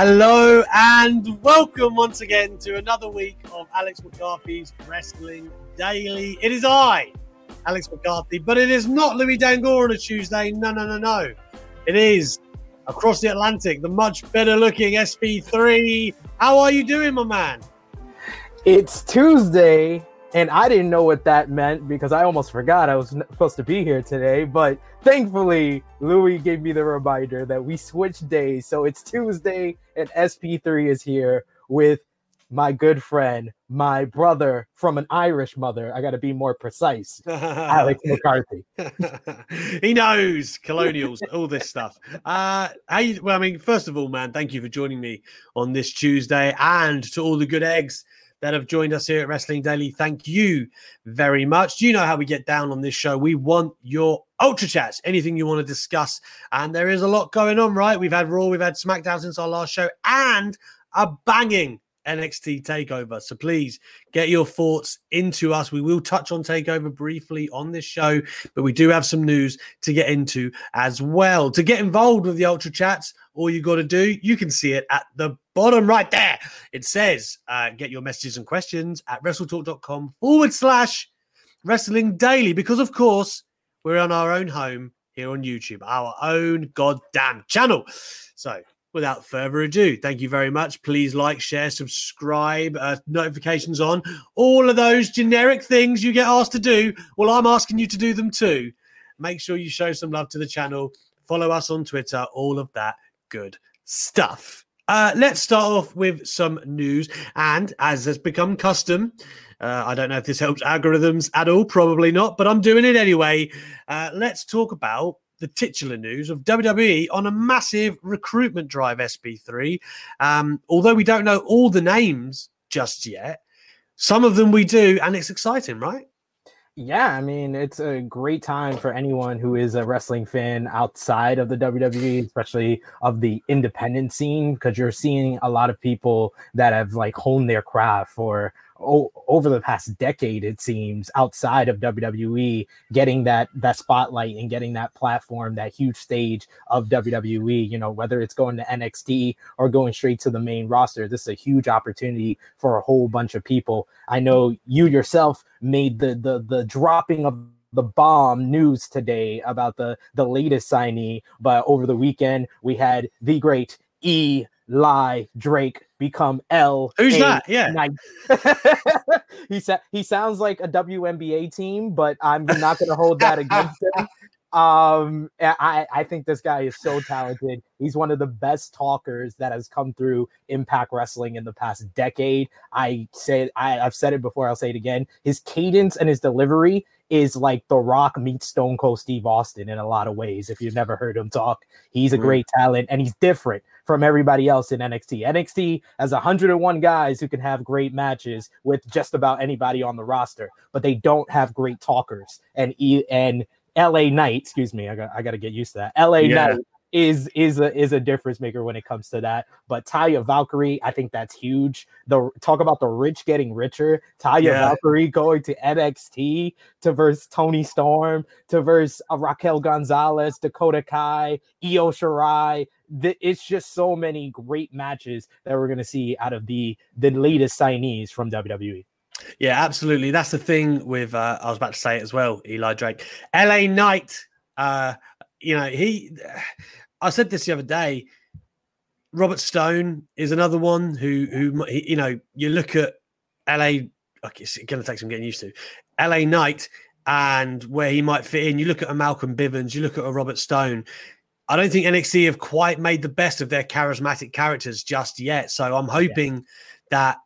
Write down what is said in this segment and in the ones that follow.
Hello and welcome once again to another week of Alex McCarthy's Wrestling Daily. It is I, Alex McCarthy, but it is not Louis Dangoor on a Tuesday. No, no, no, no. It is across the Atlantic, the much better looking SP3. How are you doing, my man? It's Tuesday, and I didn't know what that meant because I almost forgot I was supposed to be here today. But thankfully, Louis gave me the reminder that we switched days. So it's Tuesday, and SP3 is here with my good friend, my brother from an Irish mother. I got to be more precise, Alex McCarthy. he knows colonials, all this stuff. Uh, how you, well, I mean, first of all, man, thank you for joining me on this Tuesday, and to all the good eggs that have joined us here at Wrestling Daily. Thank you very much. You know how we get down on this show? We want your ultra chats, anything you want to discuss. And there is a lot going on, right? We've had Raw, we've had SmackDown since our last show, and a banging NXT takeover. So please get your thoughts into us. We will touch on takeover briefly on this show, but we do have some news to get into as well. To get involved with the Ultra Chats, all you got to do, you can see it at the bottom right there. It says, uh, get your messages and questions at wrestletalk.com forward slash wrestling daily, because of course, we're on our own home here on YouTube, our own goddamn channel. So without further ado, thank you very much. Please like, share, subscribe, uh, notifications on, all of those generic things you get asked to do. Well, I'm asking you to do them too. Make sure you show some love to the channel. Follow us on Twitter, all of that good stuff. Uh, let's start off with some news. And as has become custom, uh, I don't know if this helps algorithms at all, probably not, but I'm doing it anyway. Uh, let's talk about the titular news of WWE on a massive recruitment drive, SP3. Um, although we don't know all the names just yet, some of them we do, and it's exciting, right? Yeah, I mean, it's a great time for anyone who is a wrestling fan outside of the WWE, especially of the independent scene, because you're seeing a lot of people that have like honed their craft for o- over the past decade, it seems, outside of WWE, getting that that spotlight and getting that platform, that huge stage of WWE. You know, whether it's going to NXT or going straight to the main roster, this is a huge opportunity for a whole bunch of people. I know you yourself made the the the dropping of the bomb news today about the the latest signee but over the weekend we had the great e lie drake become l Who's A. that? Yeah. He said he sounds like a WNBA team but i'm not going to hold that against him um I, I think this guy is so talented he's one of the best talkers that has come through impact wrestling in the past decade i said I, i've said it before i'll say it again his cadence and his delivery is like the rock meets stone cold steve austin in a lot of ways if you've never heard him talk he's a Mm. great talent and he's different from everybody else in nxt nxt has 101 guys who can have great matches with just about anybody on the roster but they don't have great talkers and e- and LA Knight, excuse me, I got I got to get used to that. LA Yeah. Knight is is a is a difference maker when it comes to that. But Taya Valkyrie, I think that's huge. The talk about the rich getting richer. Taya Yeah. Valkyrie going to NXT to verse Toni Storm to verse uh, Raquel Gonzalez, Dakota Kai, Io Shirai. Th- It's just so many great matches that we're gonna see out of the the latest signees from. WWE. Yeah, absolutely. That's the thing with uh, I was about to say it as well, Eli Drake. LA Knight, uh, you know, he I said this the other day. Robert Stone is another one who who you know, you look at LA okay, it's gonna take some getting used to. LA Knight and where he might fit in. You look at a Malcolm Bivens, you look at a Robert Stone. I don't think NXT have quite made the best of their charismatic characters just yet. So I'm hoping yeah. that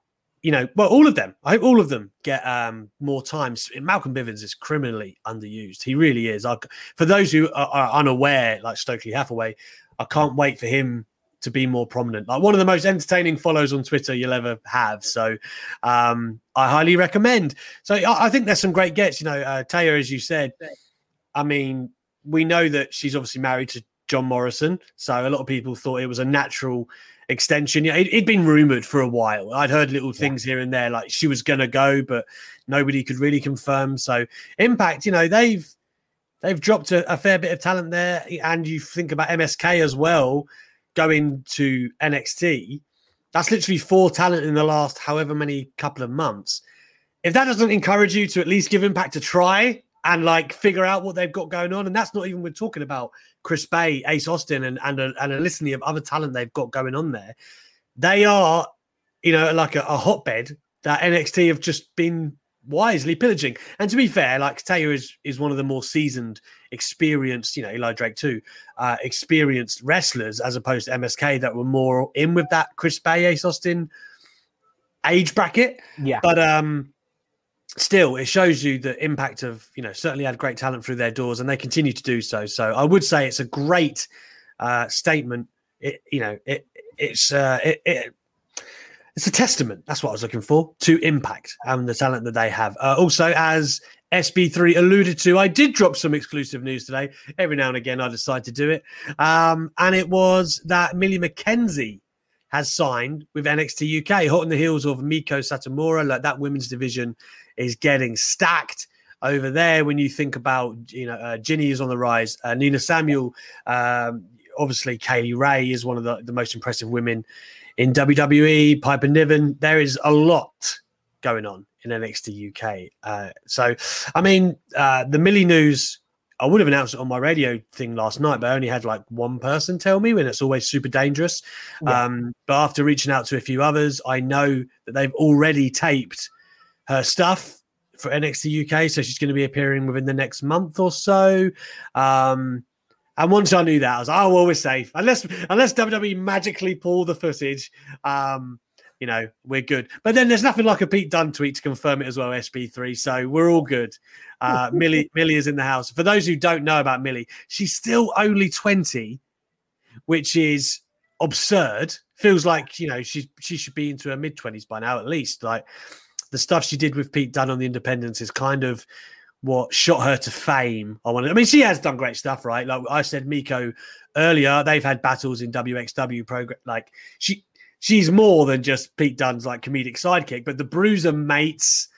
you know, well, all of them. I hope all of them get um, more time. Malcolm Bivens is criminally underused. He really is. I, for those who are, are, unaware, like Stokely Hathaway, I can't wait for him to be more prominent. Like one of the most entertaining follows on Twitter you'll ever have. So um, I highly recommend. So I, I, think there's some great gets. You know, uh, Taya, as you said, I mean, we know that she's obviously married to John Morrison. So a lot of people thought it was a natural extension. Yeah, it, had been rumored for a while. I'd heard little things yeah. here and there, like she was going to go, but nobody could really confirm. So, Impact, you know, they've they've dropped a, a, fair bit of talent there, and you think about MSK as well going to NXT. That's literally four talent in the last however many couple of months. If that doesn't encourage you to at least give Impact a try, and like figure out what they've got going on. And that's not even we're talking about Chris Bey, Ace Austin, and and a, and a litany of other talent they've got going on there. They are, you know, like a, a hotbed that NXT have just been wisely pillaging. And to be fair, like Taylor is is one of the more seasoned, experienced, you know, Eli Drake too, uh, experienced wrestlers as opposed to MSK that were more in with that Chris Bey, Ace Austin age bracket. Yeah. But um still it shows you the impact of you know certainly had great talent through their doors and they continue to do so. So i would say it's a great uh statement. It you know it it's uh it, it it's a testament that's what i was looking for to impact and the talent that they have. Uh, also as sb3 alluded to i did drop some exclusive news today. Every now and again i decide to do it. Um and it was that millie mckenzie has signed with NXT UK, hot on the heels of Meiko Satomura. Like that women's division is getting stacked over there. When you think about, you know, uh, Jinny is on the rise, uh, Nina Samuel, um, obviously Kay Lee Ray is one of the, the most impressive women in WWE. Piper Niven. There is a lot going on in NXT UK. Uh, so, I mean, uh, the Millie news I would have announced it on my radio thing last night, but I only had like one person tell me when it's always super dangerous. Yeah. Um, but after reaching out to a few others, I know that they've already taped her stuff for NXT UK. So she's going to be appearing within the next month or so. Um, and once I knew that, I was like, oh, well, we're safe. Unless unless WWE magically pull the footage, um, you know, we're good. But then there's nothing like a Pete Dunne tweet to confirm it as well, SB3. So we're all good. Uh, Millie, Millie is in the house. For those who don't know about Millie, she's still only 20, which is absurd. Feels like, you know, she, she should be into her mid 20s by now, at least. Like the stuff she did with Pete Dunne on the Independence is kind of what shot her to fame. I want. I mean, she has done great stuff, right? Like I said, Meiko earlier, they've had battles in WXW program. Like she, she's more than just Pete Dunne's like comedic sidekick, but the Bruiser mates,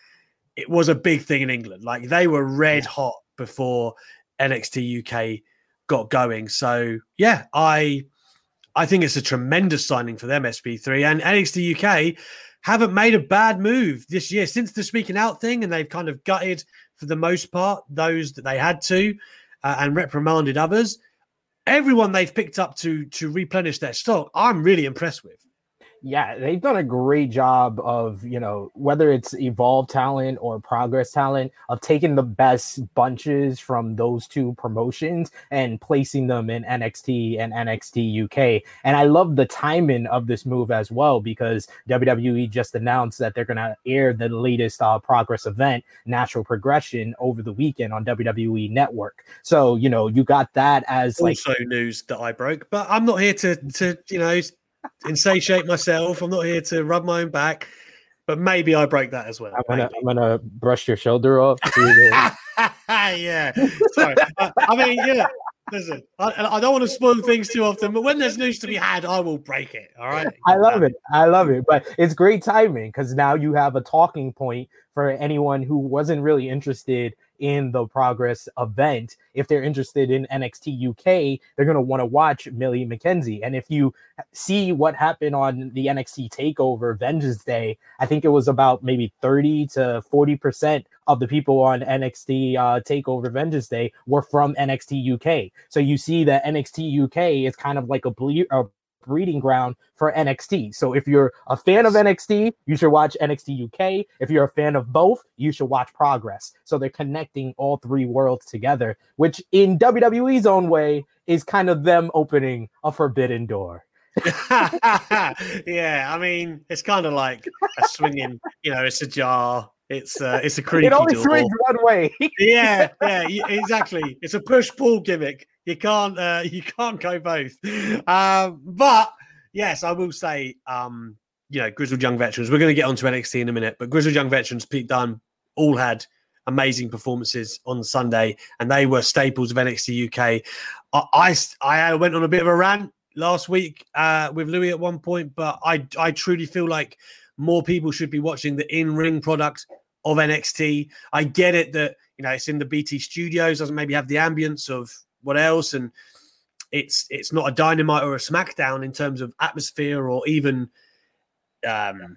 it was a big thing in England. Like they were red hot before NXT UK got going. So yeah, I I think it's a tremendous signing for them, SB3 and NXT UK haven't made a bad move this year since the speaking out thing, and they've kind of gutted for the most part those that they had to uh, and reprimanded others. Everyone they've picked up to to replenish their stock, I'm really impressed with yeah, they've done a great job of, you know, whether it's EVOLVE talent or progress talent, of taking the best bunches from those two promotions and placing them in NXT and NXT UK. And I love the timing of this move as well because WWE just announced that they're going to air the latest uh, progress event, Natural Progression, over the weekend on WWE Network. So, you know, you got that as also like also news that I broke, but I'm not here to, to you know, insatiate myself. I'm not here to rub my own back, but maybe I break that as well. I'm gonna, I'm gonna brush your shoulder off. yeah, sorry. I, I mean, yeah. Listen, I, I, don't want to spoil things too often, but when there's news to be had, I will break it. All right. I love it. I love it. But it's great timing because now you have a talking point for anyone who wasn't really interested in the Progress event. If they're interested in NXT UK, they're going to want to watch Millie McKenzie. And if you see what happened on the NXT Takeover Vengeance Day, I think it was about maybe 30 to 40 percent of the people on NXT uh, Takeover Vengeance Day were from NXT UK. So you see that NXT UK is kind of like a, ble- a breeding ground for NXT. So if you're a fan of NXT, you should watch NXT UK. If you're a fan of both, you should watch Progress. So they're connecting all three worlds together, which in WWE's own way is kind of them opening a forbidden door. yeah, I mean, it's kind of like a swinging, you know, it's a jar. It's uh, it's a creepy. It only swings one way. yeah, yeah, exactly. It's a push pull gimmick. You can't uh, you can't go both. Um, but yes, I will say, um, you know, grizzled young veterans. We're going to get onto NXT in a minute, but grizzled young veterans, Pete Dunne, all had amazing performances on Sunday, and they were staples of NXT UK. I I, I went on a bit of a rant last week uh, with Louis at one point, but I I truly feel like more people should be watching the in ring product of NXT. I get it that you know it's in the BT studios, doesn't maybe have the ambience of what else, and it's it's not a dynamite or a SmackDown in terms of atmosphere or even um,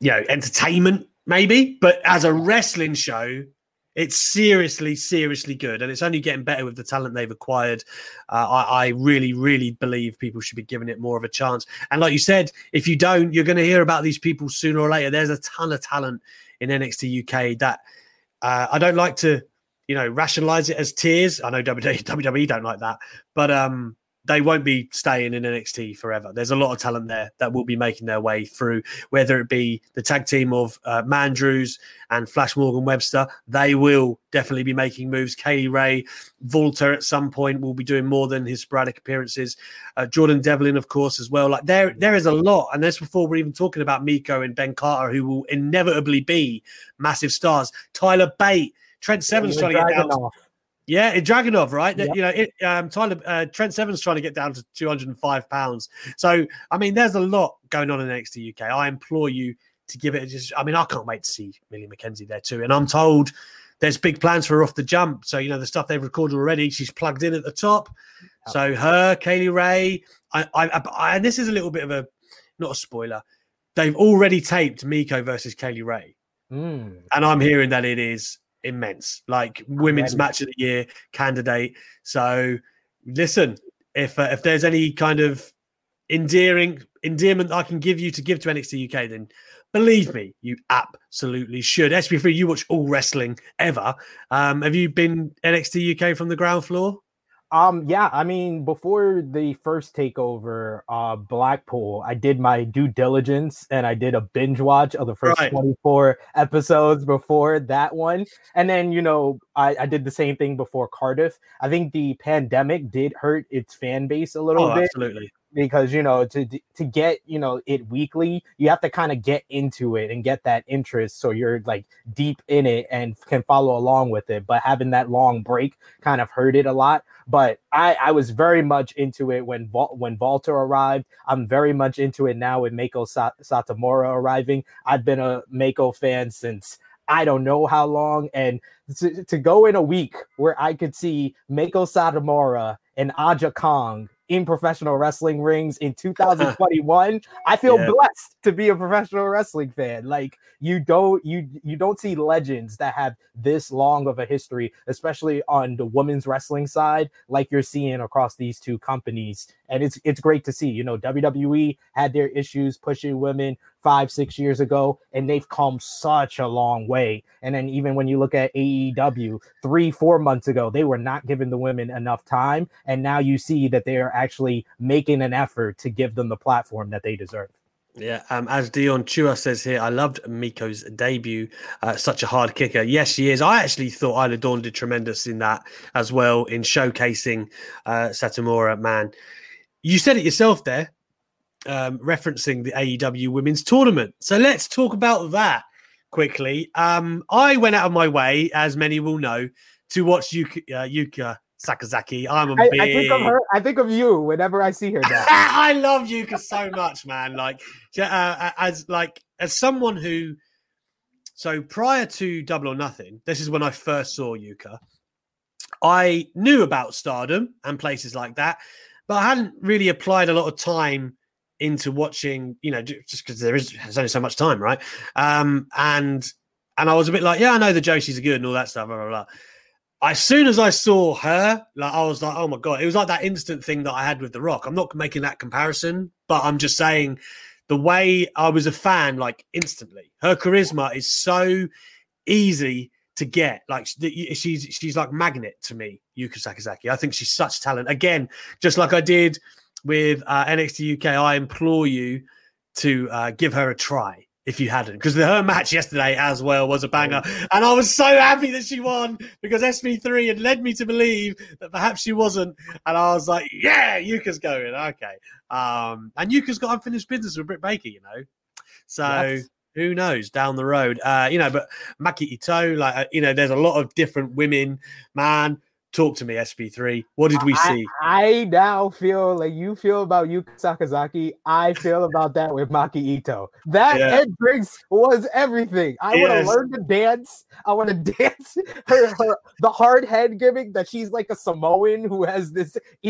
you know entertainment, maybe. But as a wrestling show, it's seriously, seriously good, and it's only getting better with the talent they've acquired. Uh, I, I, really, really believe people should be giving it more of a chance. And like you said, if you don't, you're going to hear about these people sooner or later. There's a ton of talent in NXT UK that uh, I don't like to, you know, rationalize it as tears. I know WWE don't like that, but um, they won't be staying in NXT forever. There's a lot of talent there that will be making their way through, whether it be the tag team of uh, Mandrews and Flash Morgan Webster. They will definitely be making moves. Kay Lee Ray, Walter at some point will be doing more than his sporadic appearances. Uh, Jordan Devlin, of course, as well. Like there, there is a lot, and that's before we're even talking about Meiko and Ben Carter, who will inevitably be massive stars. Tyler Bate, Trent Seven's trying to get down. Off. Yeah, in Dragunov, right? Yep. You know, it, um, Tyler uh, Trent Seven's trying to get down to 205 pounds. So, I mean, there's a lot going on in the NXT UK. I implore you to give it. Just, I mean, I can't wait to see Millie McKenzie there too. And I'm told there's big plans for her off the jump. So, you know, the stuff they've recorded already, she's plugged in at the top. Yep. So, her, Kay Lee Ray, I, I, I, and this is a little bit of a not a spoiler. They've already taped Meiko versus Kay Lee Ray, mm. and I'm hearing that it is immense. Like women's match of the year candidate. So listen, if uh, if there's any kind of endearing endearment I can give you to give to NXT UK, then believe me, you absolutely should. SP3, you watch all wrestling ever. Um, have you been NXT UK from the ground floor? Um, yeah, I mean, before the first takeover, uh, Blackpool, I did my due diligence and I did a binge watch of the first right. 24 episodes before that one. And then, you know, I, I, did the same thing before Cardiff. I think the pandemic did hurt its fan base a little oh, bit. Absolutely because you know to to get you know it weekly you have to kind of get into it and get that interest so you're like deep in it and can follow along with it but having that long break kind of hurt it a lot but i i was very much into it when when Walter arrived i'm very much into it now with Meiko satomura arriving i've been a Meiko fan since I don't know how long. And to, to go in a week where I could see Meiko Satomura and Aja Kong in professional wrestling rings in 2021 i feel yeah. blessed to be a professional wrestling fan like you don't you you don't see legends that have this long of a history especially on the women's wrestling side like you're seeing across these two companies and it's it's great to see you know wwe had their issues pushing women five six years ago and they've come such a long way and then even when you look at aew three four months ago they were not giving the women enough time and now you see that they are actually making an effort to give them the platform that they deserve. Yeah, um, as Dion Chua says here, I loved Meiko's debut. Uh, such a hard kicker. Yes, she is. I actually thought Isla Dawn did tremendous in that as well in showcasing uh, Satomura. Man, you said it yourself there, um, referencing the AEW Women's Tournament. So let's talk about that quickly. Um, I went out of my way, as many will know, to watch Yuka, uh, Yuka Sakazaki. I'm a I, big... I, think of her. I think of you whenever I see her. I love Yuka so much, man. Like uh, as like as someone who so prior to Double or Nothing, this is when I first saw Yuka. I knew about Stardom and places like that, but I hadn't really applied a lot of time into watching. You know, just because there is there's only so much time, right? Um, and and I was a bit like, yeah, I know the Joshies are good and all that stuff, blah blah blah. As soon as I saw her, like I was like, oh my god, it was like that instant thing that I had with The Rock. I'm not making that comparison, but I'm just saying the way I was a fan, like instantly. Her charisma is so easy to get. Like she's she's like magnet to me, Yuka Sakazaki. I think she's such talent. Again, just like I did with uh, NXT UK, I implore you to uh, give her a try if you hadn't, because her match yesterday as well was a banger, and I was so happy that she won because SV3 had led me to believe that perhaps she wasn't, and I was like, yeah, Yuka's going, okay, um, and Yuka's got unfinished business with Britt Baker, you know, so. Yes. Who knows down the road? Uh, you know, but Maki Ito, like uh, you know, there's a lot of different women. Man, Talk to me, SB3. What did we see? I, I, now feel like you feel about Yuka Sakazaki. I feel about that with Maki Ito. That yeah. entrance was everything. I want to learn to dance. I want to dance her, her, the hard head gimmick that she's like a Samoan who has this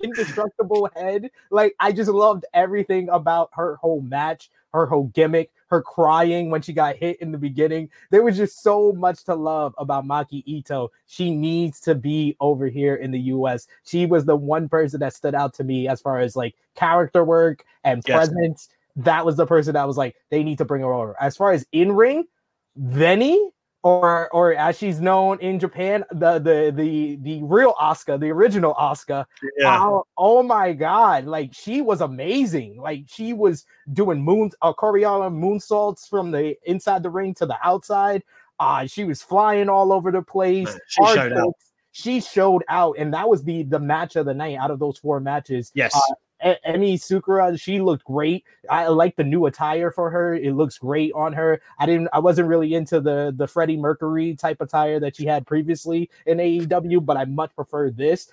indestructible head. Like I just loved everything about her whole match, her whole gimmick her crying when she got hit in the beginning. There was just so much to love about Maki Ito. She needs to be over here in the US. She was the one person that stood out to me as far as like character work and yes. presence. That was the person that was like, they need to bring her over. As far as in ring, Veny or or as she's known in Japan, the the the the real Asuka, the original Asuka. Yeah. Oh, oh, my god, like she was amazing. Like she was doing moons, uh, Coriolis moonsaults from the inside the ring to the outside. Uh, she was flying all over the place. Man, she showed out. She showed out, and that was the the match of the night out of those four matches. Yes. Uh, Emi Sakura, she looked great. I like the new attire for her. It looks great on her. I didn't I wasn't really into the the Freddie Mercury type attire that she had previously in AEW, but I much prefer this.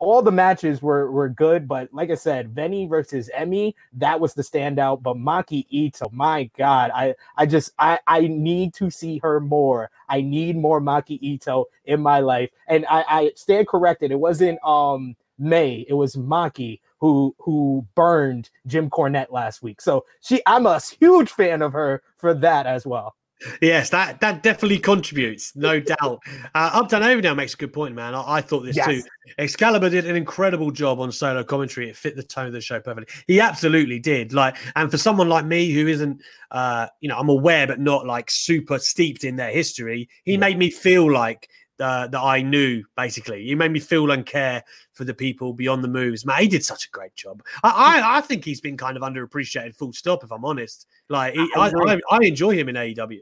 All the matches were were good, but like I said, Veny versus Emi, that was the standout. But Maki Ito, my God, I I just I I need to see her more. I need more Maki Ito in my life. And I, I stand corrected. It wasn't um May, it was Maki who who burned Jim Cornette last week. So she, I'm a huge fan of her for that as well. Yes, that that definitely contributes, no doubt. Uh, Uptown Overdale makes a good point, man. I, I thought this yes. too. Excalibur did an incredible job on solo commentary. It fit the tone of the show perfectly. He absolutely did. Like, and for someone like me who isn't, uh, you know, I'm aware but not like super steeped in their history, he yeah. made me feel like uh, that I knew. Basically, he made me feel and care for the people beyond the moves. Man, he did such a great job. I, I, I think he's been kind of underappreciated. Full stop. If I'm honest, like he, I, I, I enjoy him in AEW.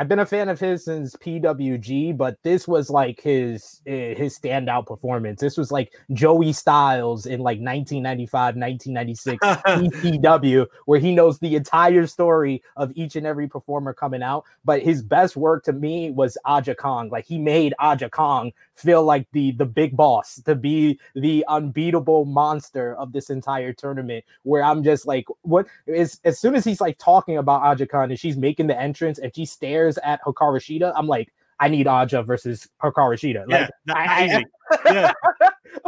I've been a fan of his since PWG, but this was like his eh, his standout performance. This was like Joey Styles in like 1995, 1996 ECW, where he knows the entire story of each and every performer coming out. But his best work to me was Aja Kong. Like he made Aja Kong feel like the the big boss, to be the unbeatable monster of this entire tournament. Where I'm just like, what is as soon as he's like talking about Aja Kong and she's making the entrance and she stares at Hikaru Shida, I'm like, I need Aja versus Hikaru Shida. Like, yeah, I,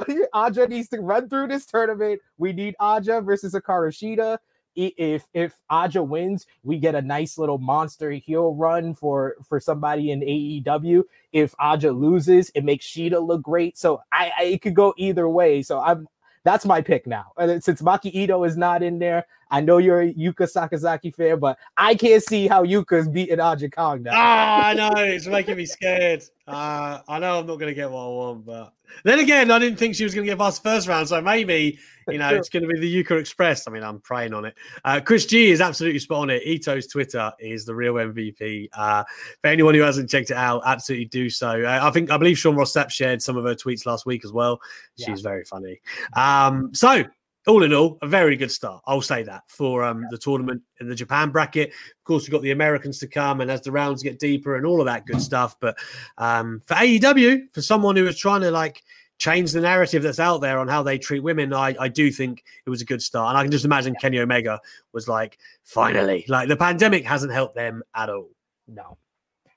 yeah. Aja needs to run through this tournament. We need Aja versus Hikaru Shida if if Aja wins, we get a nice little monster heel run for for somebody in AEW. If Aja loses, it makes Shida look great. So I, I it could go either way. So I'm that's my pick now. And since Maki Ito is not in there, I know you're a Yuka Sakazaki fan, but I can't see how Yuka's beating Aja Kong now. Ah, I know it's making me scared. Uh, I know I'm not going to get what I want, but then again, I didn't think she was going to get past the first round, so maybe you know it's going to be the Yuka Express. I mean, I'm praying on it. Uh, Chris G is absolutely spot on it. Ito's Twitter is the real MVP. Uh, for anyone who hasn't checked it out, absolutely do so. Uh, I think I believe Sean Ross Sapp shared some of her tweets last week as well. She's yeah. very funny. Um, so all in all, a very good start. I'll say that for um, the tournament in the Japan bracket. Of course, we've got the Americans to come, and as the rounds get deeper and all of that good stuff. But um, for AEW, for someone who was trying to like change the narrative that's out there on how they treat women, I, I do think it was a good start. And I can just imagine Kenny Omega was like, finally, like the pandemic hasn't helped them at all. No.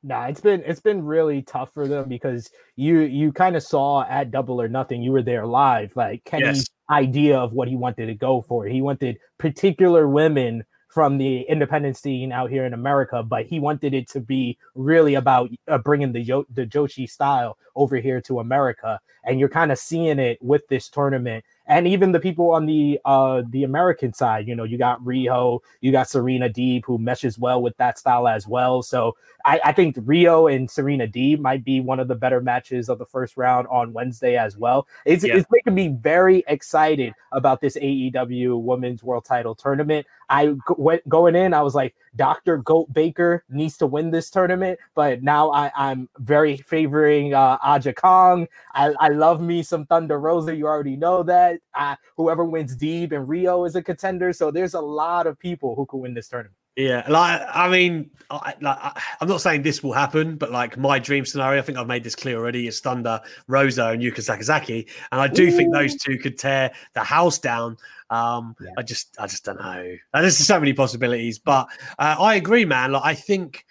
Nah, it's been it's been really tough for them because you you kind of saw at Double or Nothing, you were there live, like Kenny's yes. Idea of what he wanted to go for. He wanted particular women from the independent scene out here in America, but he wanted it to be really about uh, bringing the Yo- the Joshi style over here to America, and you're kind of seeing it with this tournament and even the people on the uh the American side, you know, you got Rio, you got Serena Deeb, who meshes well with that style as well. So I, I think Rio and Serena Deeb might be one of the better matches of the first round on Wednesday as well. It's, yeah. it's making me very excited about this AEW Women's World Title tournament. I went going in, I was like, Dr. Goat Baker needs to win this tournament, but now I, am very favoring uh, Aja Kong. I, I love me some Thunder Rosa. You already know that. Uh, whoever wins Deeb and Rio is a contender. So there's a lot of people who could win this tournament. Yeah, like I mean, I, like I'm not saying this will happen, but like my dream scenario, I think I've made this clear already, is Thunder Rosa and Yuka Sakazaki, and I do Ooh. think those two could tear the house down. Um, yeah. I just, I just don't know. There's so many possibilities, but uh, I agree, man. Like I think,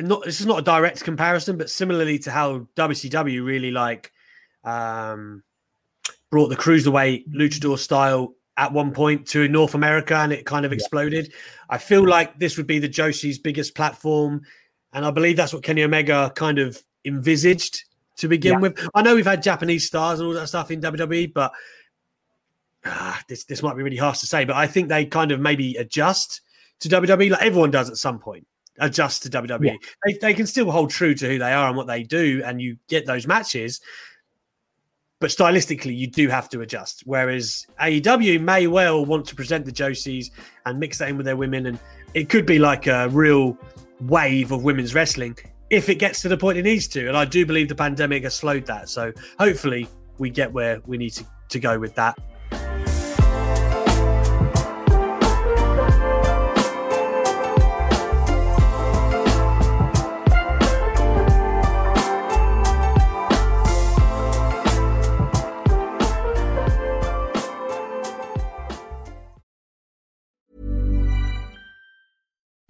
not this is not a direct comparison, but similarly to how WCW really like um, brought the cruiserweight luchador style at one point to North America and it kind of exploded. Yeah. I feel like this would be the Joshi's biggest platform. And I believe that's what Kenny Omega kind of envisaged to begin yeah. with. I know we've had Japanese stars and all that stuff in WWE, but uh, this this might be really harsh to say, but I think they kind of maybe adjust to WWE like everyone does at some point. Adjust to WWE. Yeah. They, they can still hold true to who they are and what they do, and you get those matches but stylistically you do have to adjust. Whereas AEW may well want to present the Josies and mix that in with their women, and it could be like a real wave of women's wrestling if it gets to the point it needs to. And I do believe the pandemic has slowed that. So hopefully we get where we need to, to go with that.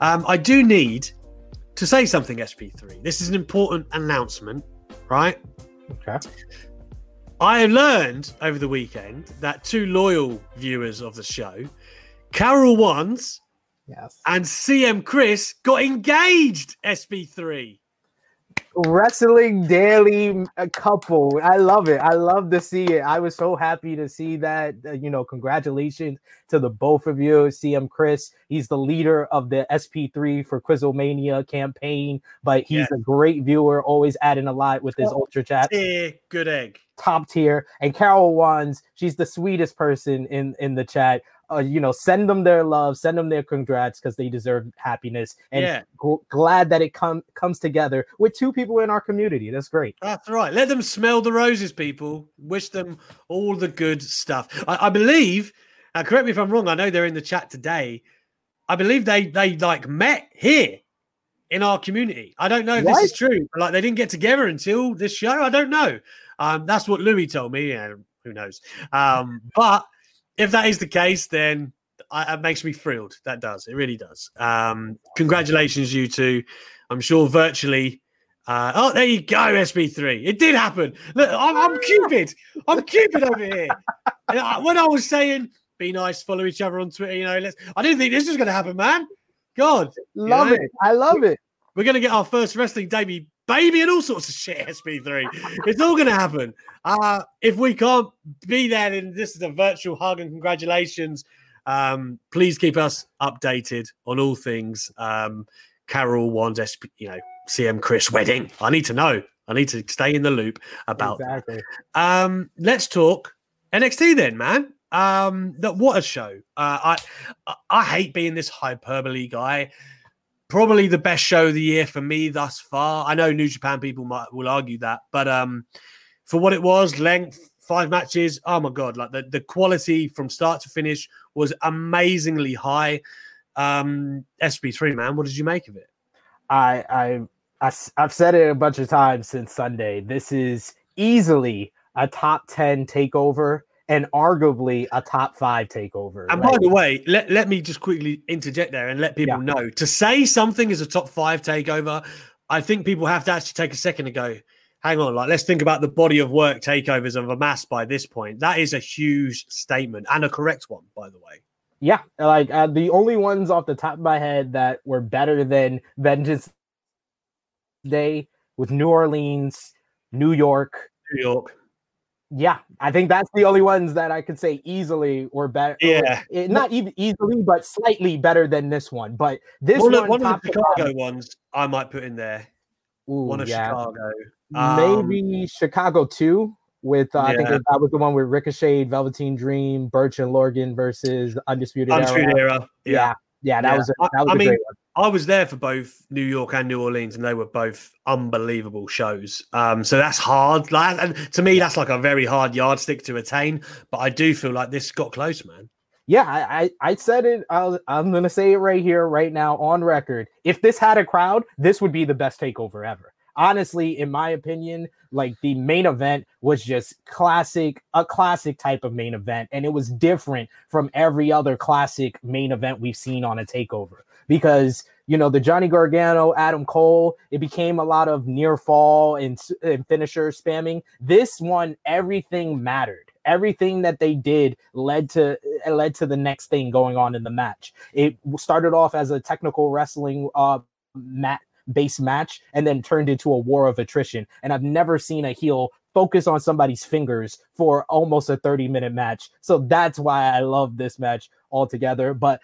Um, I do need to say something, SP3. This is an important announcement, right? Okay. I learned over the weekend that two loyal viewers of the show, Carol Ones yes. and CM Chris, got engaged. SB3 wrestling daily couple. I love it. I love to see it. I was so happy to see that. Uh, you know, congratulations to the both of you. CM Chris, he's the leader of the SP3 for Quizlemania campaign, but he's yeah. a great viewer, always adding a lot with his oh, ultra chat. Good egg top tier. And Carol Wands, she's the sweetest person in in the chat. Uh, you know, send them their love, send them their congrats because they deserve happiness. And Yeah. gl- glad that it come comes together with two people in our community. That's great. That's right. Let them smell the roses, people. Wish them all the good stuff. I, I believe, uh, correct me if I'm wrong, I know they're in the chat today. I believe they they like met here in our community. I don't know if this is true. but, Like they didn't get together until this show. I don't know. Um, that's what Louis told me. Yeah, who knows? Um, but if that is the case, then I, it makes me thrilled. That does. It really does. Um, congratulations, you two. I'm sure virtually. Uh, oh, there you go, SB3. It did happen. Look, I'm, I'm Cupid. I'm Cupid over here. I- when I was saying, be nice, follow each other on Twitter, you know, let's. I didn't think this was going to happen, man. God, Love know? it. I love it. we're going to get our first wrestling debut, baby, and all sorts of shit. SB3. It's all going to happen. Uh, if we can't be there, then this is a virtual hug and congratulations. Um, please keep us updated on all things. Um, Carol wants SP, you know, CM Chris wedding. I need to know. I need to stay in the loop about that. Um, let's talk NXT then, man. Um, that what a show. Uh, I- I hate being this hyperbole guy. Probably the best show of the year for me thus far. I know New Japan people might will argue that, but um, for what it was, length, five matches. Oh my god, like the the quality from start to finish was amazingly high. Um, SB3 man, what did you make of it? I I I, have said it a bunch of times since Sunday. This is easily a top 10 takeover and arguably a top five takeover. And Like, by the way, let, let me just quickly interject there and let people Yeah. know to say something is a top five takeover, I think people have to actually take a second and go, hang on, like let's think about the body of work takeovers of amassed by this point. That is a huge statement and a correct one, by the way. yeah, like uh, the only ones off the top of my head that were better than Vengeance Day with New Orleans, New York. New York. Yeah, I think that's the only ones that I could say easily or better. Yeah. eh, not even easily, but slightly better than this one. But this One, one, of, one of the Chicago ones I might put in there. Ooh, one of yeah. Chicago. Um, maybe Chicago two with uh, I think that was the one with Ricochet, Velveteen Dream, Burch and Lorcan versus Undisputed, Undisputed Era. Era. Yeah, yeah, that Yeah. was a, I- that was I a mean, great one. I was there for both New York and New Orleans, and they were both unbelievable shows. Um, so that's hard. Like, and to me, that's like a very hard yardstick to attain. But I do feel like this got close, man. Yeah, I, I I said it. I'll, I'm gonna say it right here, right now, on record. If this had a crowd, this would be the best takeover ever. Honestly, in my opinion, like the main event was just classic, a classic type of main event, and it was different from every other classic main event we've seen on a takeover. Because you know the Johnny Gargano, Adam Cole, it became a lot of near fall and, and finisher spamming. This one, everything mattered. Everything that they did led to it led to the next thing going on in the match. It started off as a technical wrestling uh mat base match and then turned into a war of attrition. And I've never seen a heel focus on somebody's fingers for almost a 30 minute match. So that's why I love this match altogether. But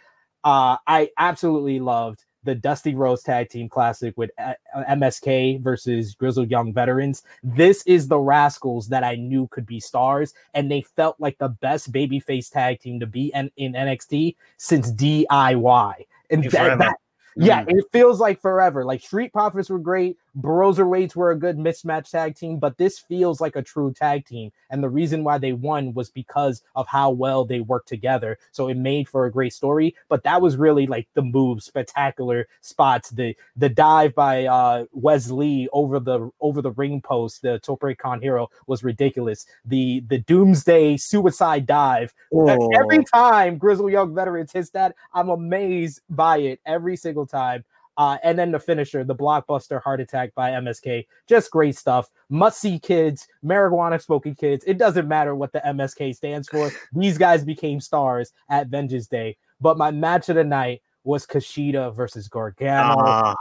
uh I absolutely loved the Dusty Rhodes Tag Team Classic with uh, MSK versus Grizzled Young Veterans. This is the Rascalz that I knew could be stars, and they felt like the best babyface tag team to be in, in NXT since DIY. And that, that- yeah, it feels like forever. Like Street Profits were great, Broserweights were a good mismatch tag team, but this feels like a true tag team. And the reason why they won was because of how well they worked together. So it made for a great story. But that was really like the move, spectacular spots. The the dive by uh Wesley over the over the ring post, the Tope con hilo was ridiculous. The the Doomsday suicide dive Oh. Every time Grizzle Young Veterans hits that, I'm amazed by it every single time. Uh, and then the finisher, the blockbuster heart attack by MSK, just great stuff. Must see kids, marijuana smoking kids. It doesn't matter what the MSK stands for. These guys became stars at Vengeance Day. But my match of the night was Kushida versus Gargano Ah,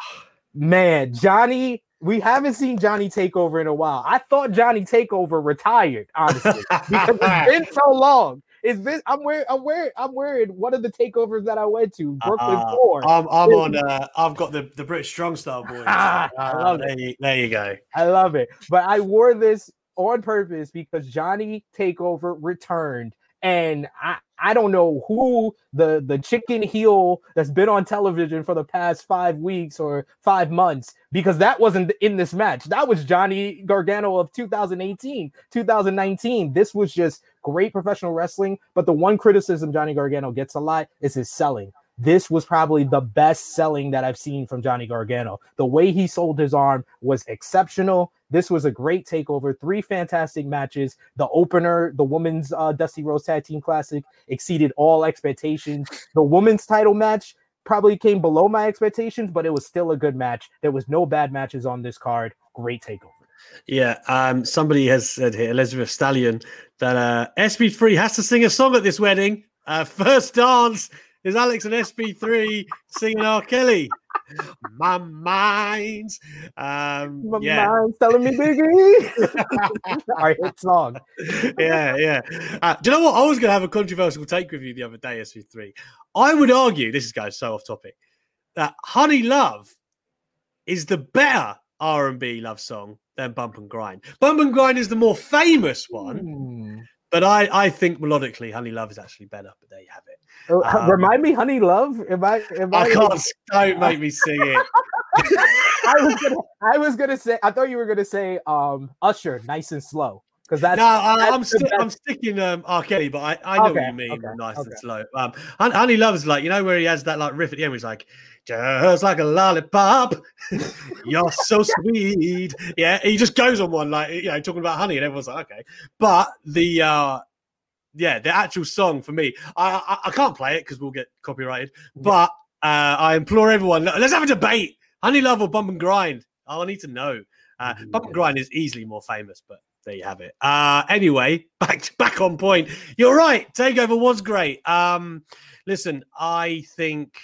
man, Johnny, we haven't seen Johnny Takeover in a while. I thought Johnny Takeover retired, honestly, because it's been so long. It's been I'm wearing I'm wearing I'm wearing one of the takeovers that I went to, Brooklyn Ah, Four. I'm, I'm on. Uh, I've got the, the British Strong Style boys. Ah, I love there, you, there you go. I love it. But I wore this on purpose because Johnny Takeover returned And I, I don't know who the the chicken heel that's been on television for the past five weeks or five months because that wasn't in this match. That was Johnny Gargano of 2018, 2019. This was just great professional wrestling. But the one criticism Johnny Gargano gets a lot is his selling. This was probably the best selling that I've seen from Johnny Gargano. The way he sold his arm was exceptional. This was a great takeover. Three fantastic matches. The opener, the women's uh, Dusty Rhodes Tag Team Classic, exceeded all expectations. The women's title match probably came below my expectations, but it was still a good match. There was no bad matches on this card. Great takeover. Yeah, um, somebody has said here, Elizabeth Stallion, that uh, SB3 has to sing a song at this wedding. Uh, first dance is Alex and SB3 singing R. Kelly. My mind's um, My yeah. mind's telling me Biggie. Our hit song. yeah, yeah. Uh, do you know what? I was going to have a controversial take with you the other day, SB3. I would argue, this is going so off topic, that Honey Love is the better R&B love song than Bump and Grind. Bump and Grind is the more famous one, Hmm. but I, I think melodically Honey Love is actually better, but there you have it. Uh, Um, Remind me, Honey Love. Am I? Am I, I can't, don't make me sing it. I was gonna. I was gonna say. I thought you were gonna say um Usher, nice and slow, because that's no, I, the best- I'm sticking um, R. Kelly, but I, I know what you mean. okay, nice and slow. Um, Hon- Honey Love's like, you know, where he has that like riff at the end he's like, just like a lollipop, you're so sweet. Yeah, he just goes on one, like, you know, talking about honey, and everyone's like, okay. But the, uh, yeah, the actual song for me, I I, I can't play it because we'll get copyrighted, but uh, I implore everyone, let's have a debate. Honey Love or Bump and Grind? Oh, I need to know. Uh, Bump and Grind is easily more famous, but there you have it. Uh, anyway, back back on point. You're right. Takeover was great. Um, listen, I think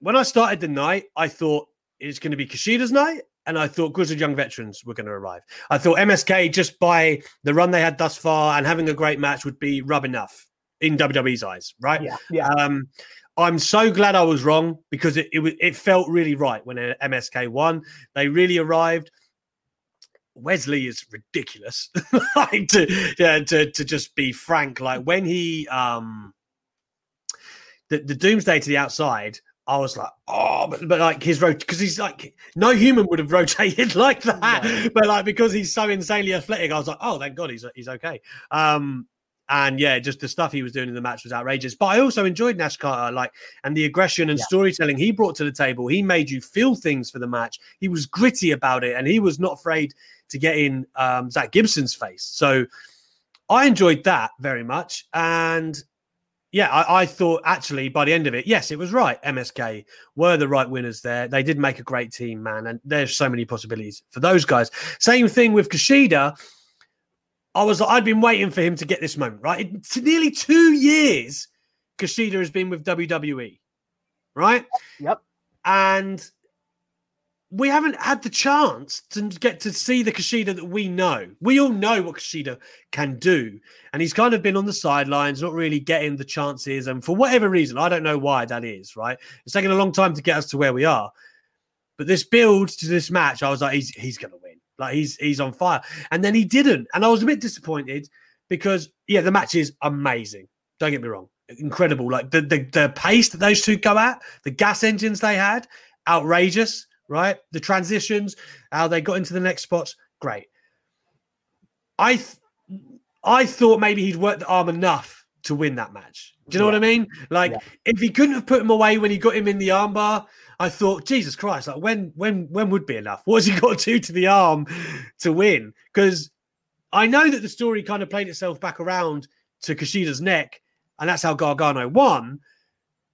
when I started the night, I thought it's going to be Kushida's night, and I thought Grizzled Young Veterans were going to arrive. I thought MSK just by the run they had thus far and having a great match would be rub enough in WWE's eyes, right? yeah, yeah. Um, I'm so glad I was wrong because it, it it felt really right when MSK won. They really arrived. Wes Lee is ridiculous. like to, yeah, to to just be frank, like when he um the, the doomsday to the outside, I was like, oh, but, but like his road because he's like no human would have rotated like that, No. but like because he's so insanely athletic, I was like, oh, thank God he's he's okay. Um, and yeah, just the stuff he was doing in the match was outrageous. But I also enjoyed Nash Carter, like, and the aggression and Yeah. storytelling he brought to the table. He made you feel things for the match. He was gritty about it, and he was not afraid to get in um, Zach Gibson's face. So I enjoyed that very much. And yeah, I, I thought actually by the end of it, yes, it was right. MSK were the right winners there. They did make a great team, man. And there's so many possibilities for those guys. Same thing with Kushida. I was I'd been waiting for him to get this moment, right? It's nearly two years Kushida has been with WWE, right? Yep. And we haven't had the chance to get to see the Kushida that we know. We all know what Kushida can do. And he's kind of been on the sidelines, not really getting the chances. And for whatever reason, I don't know why that is, right? It's taken a long time to get us to where we are. But this build to this match, I was like, he's he's gonna win. Like he's he's on fire. And then he didn't. And I was a bit disappointed because yeah, the match is amazing. Don't get me wrong. Incredible. Like the the, the pace that those two go at, the gas engines they had, outrageous, right? The transitions, how they got into the next spots, great. I th- I thought maybe he'd worked the arm enough to win that match. Do you know what I mean? Like Yeah. if he couldn't have put him away when he got him in the armbar, I thought, Jesus Christ, like when when when would be enough? What has he got to do to the arm to win? Because I know that the story kind of played itself back around to Kushida's neck, and that's how Gargano won.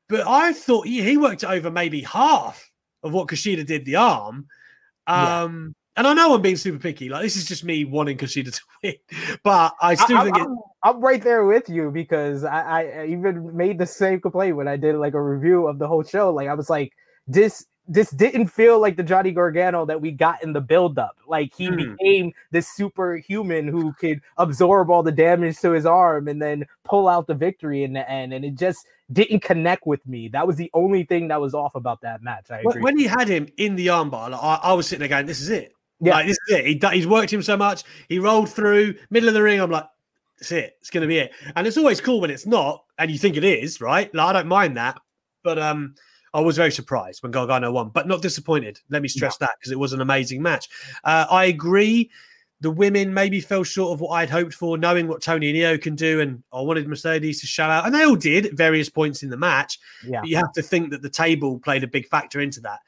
But I thought he, he worked it over maybe half of what Kushida did the arm. Yeah. Um, and I know I'm being super picky. Like this is just me wanting Kushida to win, but I still I, think it, am I'm right there with you because I I even made the same complaint when I did like a review of the whole show. Like I was like, this this didn't feel like the Johnny Gargano that we got in the buildup. Like he Hmm. became this superhuman who could absorb all the damage to his arm and then pull out the victory in the end. And it just didn't connect with me. That was the only thing that was off about that match. I when, agree. when he had him in the armbar, like, I, I was sitting there going, "This is it. Yeah. Like this is it. He, he's worked him so much. He rolled through middle of the ring. I'm like, That's it. It's going to be it. And it's always cool when it's not, and you think it is, right? Like, I don't mind that. But um, I was very surprised when Gargano won, but not disappointed. Let me stress no. that because it was an amazing match. Uh, I agree. The women maybe fell short of what I'd hoped for, knowing what Toni and Io can do, and I wanted Mercedes to show out, and they all did at various points in the match. Yeah. But you have to think that the table played a big factor into that.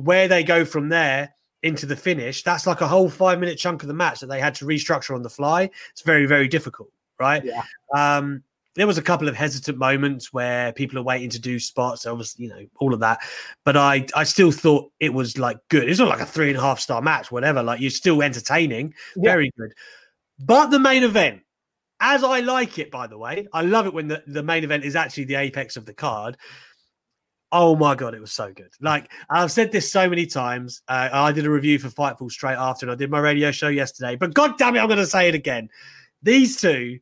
Where they go from there into the finish, that's like a whole five minute chunk of the match that they had to restructure on the fly. It's very, very difficult, right? Yeah. Um, there was a couple of hesitant moments where people are waiting to do spots, obviously, you know, all of that. But I, I still thought it was like good. It's not like a three and a half star match, whatever. Like you're still entertaining, yeah. very good. But the main event, as I like it, by the way, I love it when the, the main event is actually the apex of the card. Oh my god, it was so good! Like I've said this so many times. Uh, I did a review for Fightful straight after, and I did my radio show yesterday. But god damn it, I'm going to say it again. These two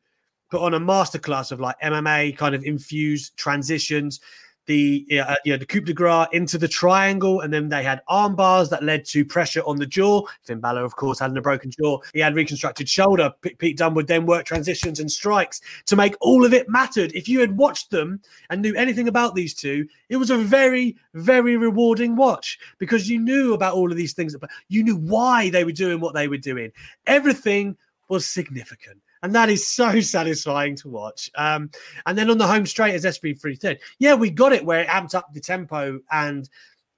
put on a masterclass of like MMA kind of infused transitions. The uh, you know the coup de grace into the triangle, and then they had arm bars that led to pressure on the jaw. Finn Balor, of course, had a broken jaw. He had reconstructed shoulder. P- Pete Dunne would then work transitions and strikes to make all of it mattered. If you had watched them and knew anything about these two, it was a very, very rewarding watch because you knew about all of these things. You knew why they were doing what they were doing. Everything was significant and that is so satisfying to watch. Um, and then on the home straight as SB3 third, yeah, we got it where it amped up the tempo and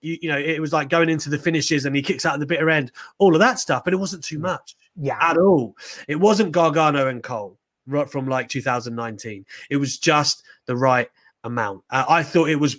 you, you, know it was like going into the finishes and he kicks out at the bitter end, all of that stuff, but it wasn't too much, yeah, at all. It wasn't Gargano and Cole right from like 2019. It was just the right amount. Uh, I thought it was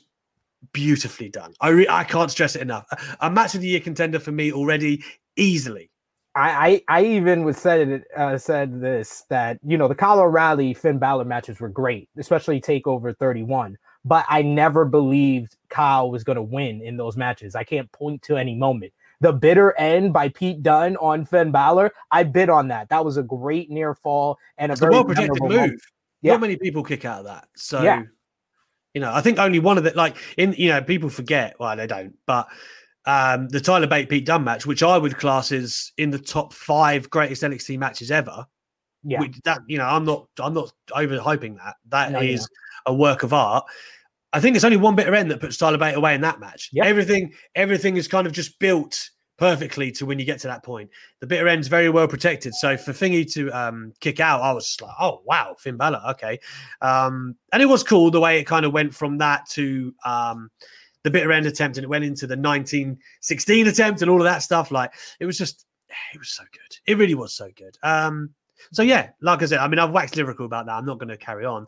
beautifully done. I re- I can't stress it enough. A, a match of the year contender for me already, easily. I, I, I even was said uh, said this that you know the Kyle O'Reilly Finn Balor matches were great, especially Takeover 31. But I never believed Kyle was going to win in those matches. I can't point to any moment. The bitter end by Pete Dunne on Finn Balor, I bid on that. That was a great near fall and a it's very well protected move. Yeah. Not many people kick out of that. So, yeah. you know, I think only one of the like in you know people forget. Well, they don't, but um, the Tyler Bate Pete Dunne match, which I would class as in the top five greatest NXT matches ever. Yeah, which, that you know, I'm not, I'm not overhyping that. That no, is yeah. a work of art. I think it's only one bitter end that puts Tyler Bate away in that match. Yep. Everything, everything is kind of just built perfectly to when you get to that point. The bitter end's very well protected. So for Thingy to um, kick out, I was just like, oh wow, Finn Balor, okay. Um, and it was cool the way it kind of went from that to um, the bitter end attempt and it went into the 1916 attempt and all of that stuff. Like it was just, it was so good. It really was so good. Um, so yeah, like I said, I mean, I've waxed lyrical about that. I'm not going to carry on,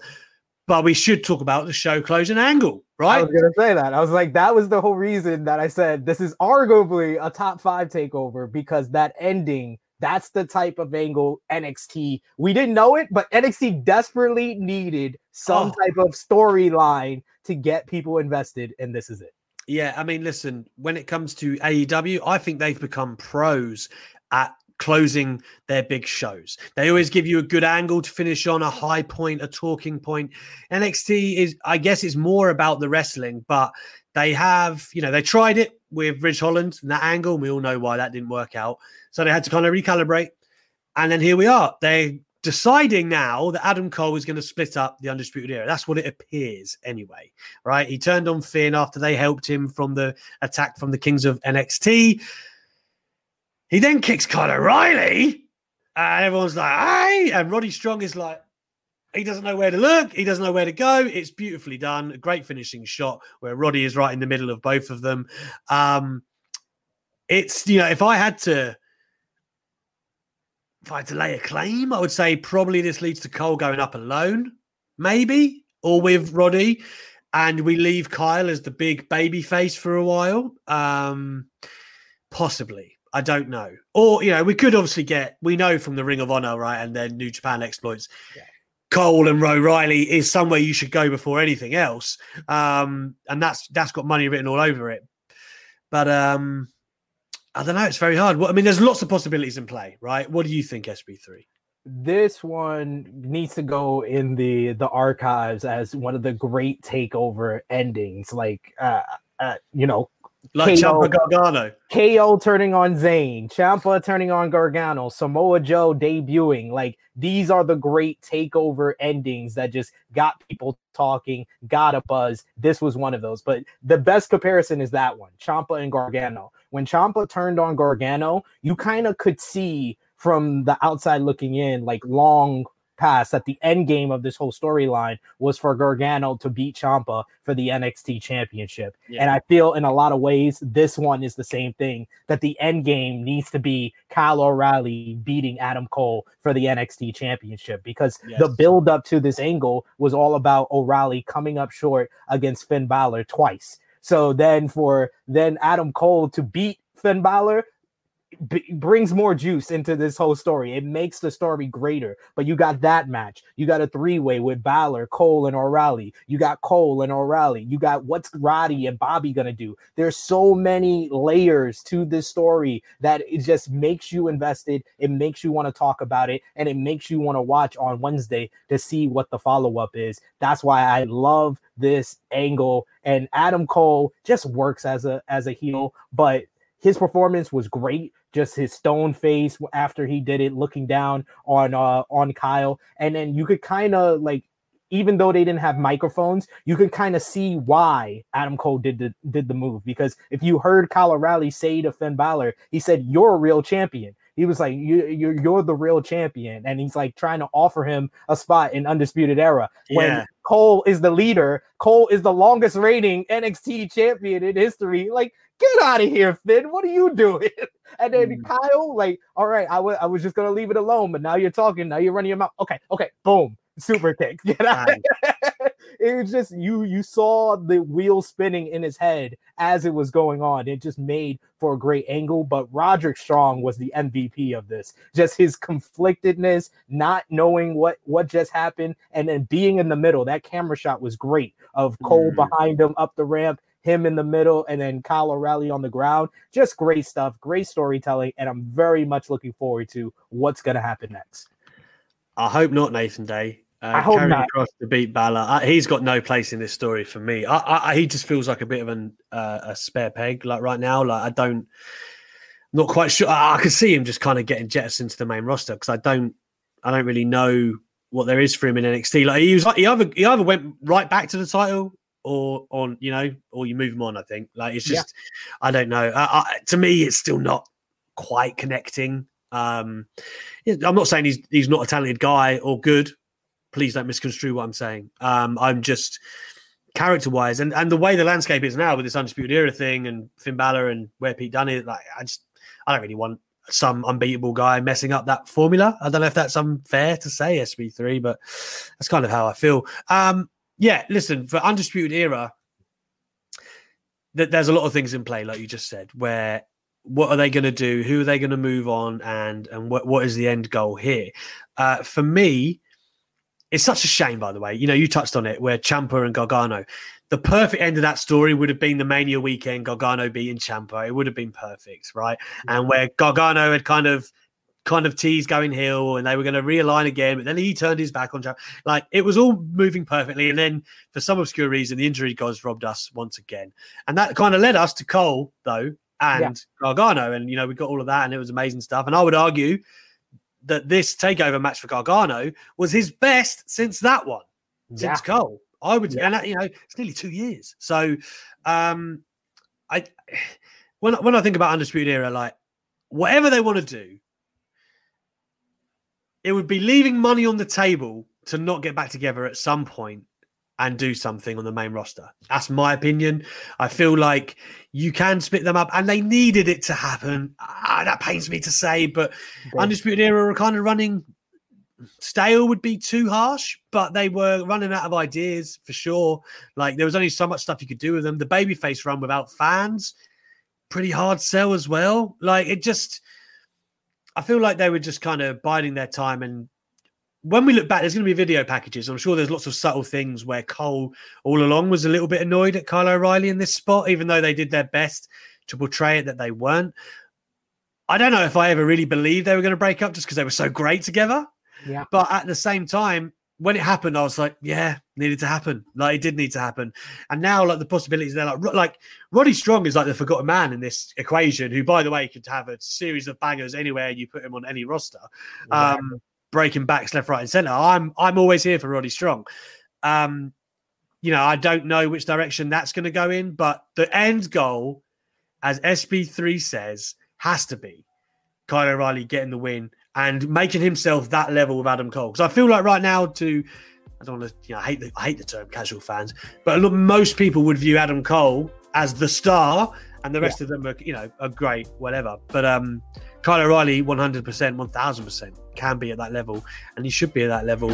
but we should talk about the show closing angle, right? I was going to say that. I was like, that was the whole reason that I said this is arguably a top five takeover because that ending that's the type of angle NXT. We didn't know it, but NXT desperately needed some oh. type of storyline to get people invested, and this is it. Yeah, I mean, listen, when it comes to AEW, I think they've become pros at closing their big shows. They always give you a good angle to finish on, a high point, a talking point. NXT is, I guess, it's more about the wrestling, but they have, you know, they tried it with Ridge Holland and that angle, and we all know why that didn't work out. So they had to kind of recalibrate. And then here we are. They're deciding now that Adam Cole is going to split up the Undisputed Era. That's what it appears anyway, right? He turned on Finn after they helped him from the attack from the Kings of NXT. He then kicks Kyle O'Reilly, and everyone's like, hey! And Roddy Strong is like, he doesn't know where to look. He doesn't know where to go. It's beautifully done. A great finishing shot where Roddy is right in the middle of both of them. Um, it's you know, if I had to, if I had to lay a claim, I would say probably this leads to Cole going up alone, maybe, or with Roddy, and we leave Kyle as the big baby face for a while. Um, possibly. I don't know. Or, you know, we could obviously get, we know from the Ring of Honor, right? And then New Japan exploits. Yeah Cole and O'Reilly is somewhere you should go before anything else. Um, and that's that's got money written all over it. But um, I don't know. It's very hard. Well, I mean, there's lots of possibilities in play, right? What do you think, SB3? This one needs to go in the the archives as one of the great takeover endings. Like, uh, uh, you know, Like KO. Ciampa Gargano. KO turning on Zayn, Ciampa turning on Gargano, Samoa Joe debuting. Like these are the great takeover endings that just got people talking, got a buzz. This was one of those. But the best comparison is that one, Ciampa and Gargano. When Ciampa turned on Gargano, you kind of could see from the outside looking in, like long past that the end game of this whole storyline was for Gargano to beat Ciampa for the NXT championship. Yeah. And I feel in a lot of ways this one is the same thing that the end game needs to be Kyle O'Reilly beating Adam Cole for the NXT championship because Yes. the build up to this angle was all about O'Reilly coming up short against Finn Balor twice. So then for then Adam Cole to beat Finn Balor b- brings more juice into this whole story. It makes the story greater. But you got that match. You got a three way with Balor, Cole, and O'Reilly. You got Cole and O'Reilly. You got what's Roddy and Bobby gonna do. There's so many layers to this story that it just makes you invested. It makes you want to talk about it, and it makes you want to watch on Wednesday to see what the follow up is. That's why I love this angle. And Adam Cole just works as a as a heel, but his performance was great. Just his stone face after he did it, looking down on uh on Kyle, and then you could kind of like, even though they didn't have microphones, you could kind of see why Adam Cole did the did the move. Because if you heard Kyle O'Reilly say to Finn Balor, he said, "You're a real champion." He was like, you, you're you're the real champion," and he's like trying to offer him a spot in Undisputed Era when Cole is the leader. Cole is the longest reigning NXT champion in history. Like, get out of here, Finn. What are you doing? And then Mm. Kyle, like, all right, I was just gonna leave it alone, but now you're talking. Now you're running your mouth. Okay, okay, boom, super kick. Get out. It was just you. You saw the wheel spinning in his head as it was going on. It just made for a great angle. But Roderick Strong was the MVP of this. Just his conflictedness, not knowing what what just happened, and then being in the middle. That camera shot was great of Cole Mm. behind him up the ramp, him in the middle, and then Kyle O'Reilly on the ground. Just great stuff, great storytelling, and I'm very much looking forward to what's gonna happen next. I hope not, Nathan Day. Uh, I hope not. Kross to beat Balor. Uh, he's got no place in this story for me. I, I, I- he just feels like a bit of an uh, a spare peg. Like right now, like I don't, not quite sure. I, I could see him just kind of getting jettisoned to the main roster because I don't, I don't really know what there is for him in NXT. Like he was, like he either he either went right back to the title or on, you know, or you move him on. I think like it's Yeah. just, I don't know. Uh, I, to me, it's still not quite connecting. Um, I'm not saying he's he's not a talented guy or good. Please don't misconstrue what I'm saying. Um, I'm just character wise and, and the way the landscape is now with this undisputed era thing and Finn Balor and where Pete Dunne is, like I just I don't really want some unbeatable guy messing up that formula. I don't know if that's unfair to say SB3, but that's kind of how I feel. Um, yeah, listen, for undisputed era, th- there's a lot of things in play, like you just said, where what are they going to do? Who are they going to move on? And and what what is the end goal here? Uh, for me, it's such a shame. By the way, you know you touched on it, where Ciampa and Gargano. The perfect end of that story would have been the Mania weekend, Gargano beating Ciampa. It would have been perfect, right? And where Gargano had kind of kind of teased going heel and they were going to realign again, but then he turned his back on Ciampa. Like it was all moving perfectly. And then for some obscure reason, the injury gods robbed us once again. And that kind of led us to Cole, though, and Gargano. And, you know, we got all of that and it was amazing stuff. And I would argue that this takeover match for Gargano was his best since that one, Yeah. since Cole. I would, Yeah. and that, you know, it's nearly two years. So, um, I, when, when I think about Undisputed Era, like whatever they want to do, it would be leaving money on the table to not get back together at some point and do something on the main roster. That's my opinion. I feel like you can split them up, and they needed it to happen. Ah, that pains me to say, but They- Undisputed Era are kind of running stale would be too harsh, but they were running out of ideas for sure. Like there was only so much stuff you could do with them. The babyface run without fans, pretty hard sell as well. Like it just, I feel like they were just kind of biding their time. And when we look back, there's going to be video packages. I'm sure there's lots of subtle things where Cole all along was a little bit annoyed at Kyle O'Reilly in this spot, even though they did their best to portray it that they weren't. I don't know if I ever really believed they were going to break up just because they were so great together. Yeah. But at the same time, when it happened, I was like, yeah, needed to happen. Like it did need to happen. And now, like the possibilities there, like like Roddy Strong is like the forgotten man in this equation. Who, by the way, could have a series of bangers anywhere you put him on any roster, um, breaking backs left, right, and center. I'm I'm always here for Roddy Strong. Um, you know, I don't know which direction that's going to go in, but the end goal, as SB3 says, has to be Kyle O'Reilly getting the win and making himself that level with Adam Cole. Because I feel like right now, to I don't want to, you know, I hate the, I hate the term casual fans, but look, most people would view Adam Cole as the star, and the rest yeah. of them are, you know, are great, whatever. But um, Kyle O'Reilly, one hundred percent, one thousand percent, can be at that level, and he should be at that level.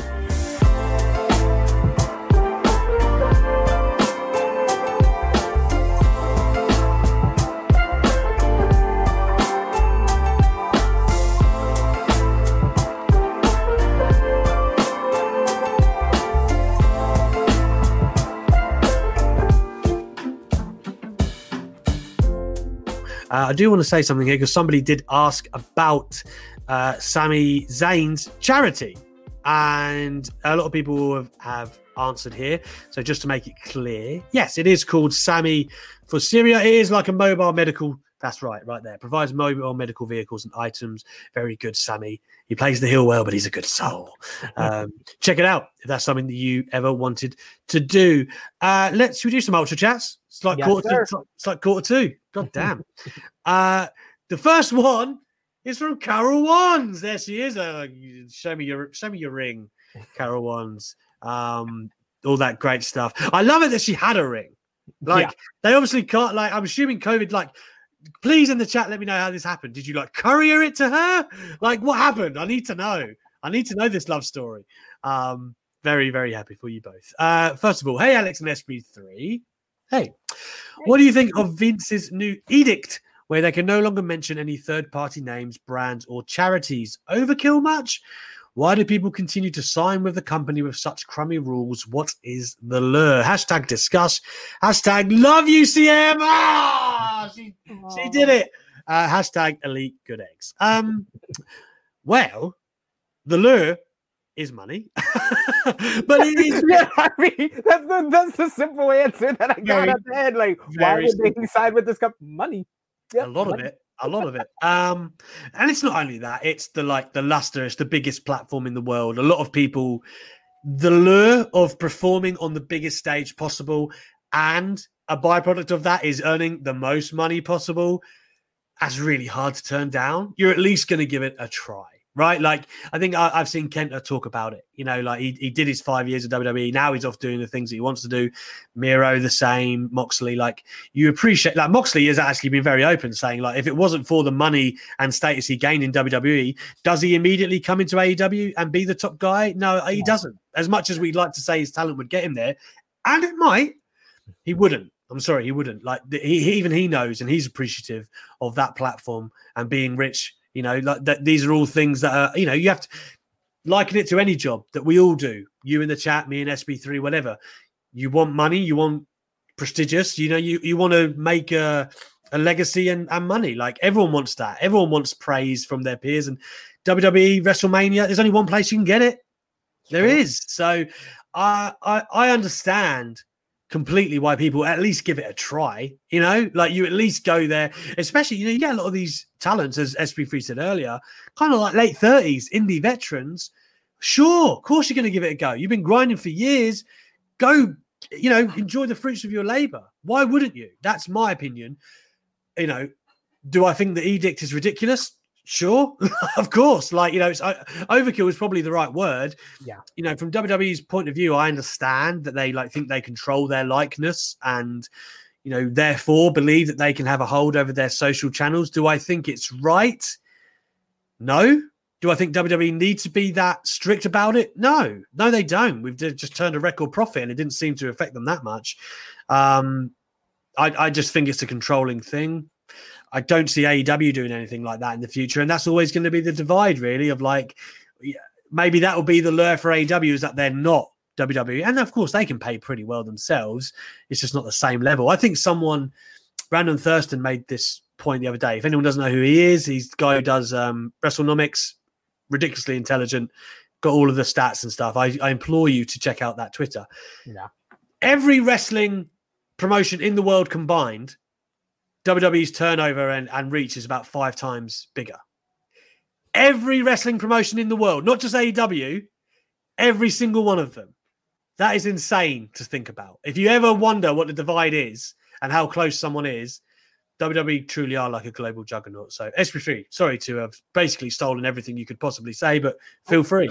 I do want to say something here because somebody did ask about uh, Sami Zayn's charity, and a lot of people have, have answered here. So just to make it clear, yes, it is called Sami for Syria. It is like a mobile medical. That's right, right there. Provides mobile medical vehicles and items. Very good, Sammy. He plays the heel well, but he's a good soul. Um, check it out if that's something that you ever wanted to do. Uh, let's we do some ultra chats. It's like yes, quarter. Two, it's like quarter two. God damn. uh, the first one is from Carol Wands. There she is. Uh, show me your show me your ring, Carol Wands. Um, all that great stuff. I love it that she had a ring. Like yeah. they obviously can't. Like I'm assuming COVID. Like, please in the chat, let me know how this happened. Did you like courier it to her? Like, what happened? I need to know. I need to know this love story. Um, very very happy for you both. Uh, first of all, hey Alex and SB3. Hey, what do you think of Vince's new edict where they can no longer mention any third party names, brands, or charities? Overkill much? Why do people continue to sign with the company with such crummy rules? What is the lure? Hashtag discuss. Hashtag love UCM. Ah, she, she did it. Uh, hashtag elite good eggs. Um, well, the lure is money. but it is. yeah, I mean, that's the that's the simple answer that I got at the head. Like, why would they decide with this company? Money. Yep, a lot money. of it. A lot of it. Um, and it's not only that, it's the like the luster, it's the biggest platform in the world. A lot of people the lure of performing on the biggest stage possible and a byproduct of that is earning the most money possible. That's really hard to turn down. You're at least going to give it a try right? Like I think I, have seen Kenta talk about it. You know, like he, he did his five years of WWE. Now he's off doing the things that he wants to do. Miro the same. Moxley, like you appreciate. Like Moxley has actually been very open, saying like if it wasn't for the money and status he gained in WWE, does he immediately come into AEW and be the top guy? No, he doesn't. As much as we'd like to say his talent would get him there, and it might, he wouldn't. I'm sorry, he wouldn't. Like he, he even he knows, and he's appreciative of that platform and being rich you know, like that. These are all things that are, you know, you have to liken it to any job that we all do. You in the chat, me in SB3, whatever. You want money, you want prestigious. You know, you you want to make a a legacy and, and money. Like everyone wants that. Everyone wants praise from their peers. And WWE WrestleMania, there's only one place you can get it. There is. So I I, I understand completely why people at least give it a try. You know, like you at least go there, especially, you know, you get a lot of these talents, as SB3 said earlier, kind of like late 30s, indie veterans. Sure, of course you're going to give it a go. You've been grinding for years. Go, you know, enjoy the fruits of your labor. Why wouldn't you? That's my opinion. You know, do I think the edict is ridiculous? Sure, of course. Like you know, it's uh, overkill is probably the right word. Yeah. You know, from WWE's point of view, I understand that they like think they control their likeness and you know therefore believe that they can have a hold over their social channels. Do I think it's right? No. Do I think WWE needs to be that strict about it? No, no, they don't. We've just turned a record profit, and it didn't seem to affect them that much. Um, I, I just think it's a controlling thing. I don't see AEW doing anything like that in the future, and that's always going to be the divide, really, of like maybe that will be the lure for AEW is that they're not WWE, and of course they can pay pretty well themselves. It's just not the same level. I think someone, Brandon Thurston, made this point the other day. If anyone doesn't know who he is, he's the guy who does um, WrestleNomics, ridiculously intelligent, got all of the stats and stuff. I, I implore you to check out that Twitter. Yeah. Every wrestling promotion in the world combined, WWE's turnover and, and reach is about five times bigger. Every wrestling promotion in the world, not just AEW, every single one of them. That is insane to think about. If you ever wonder what the divide is and how close someone is, WWE truly are like a global juggernaut. So SB3, sorry to have basically stolen everything you could possibly say, but feel free.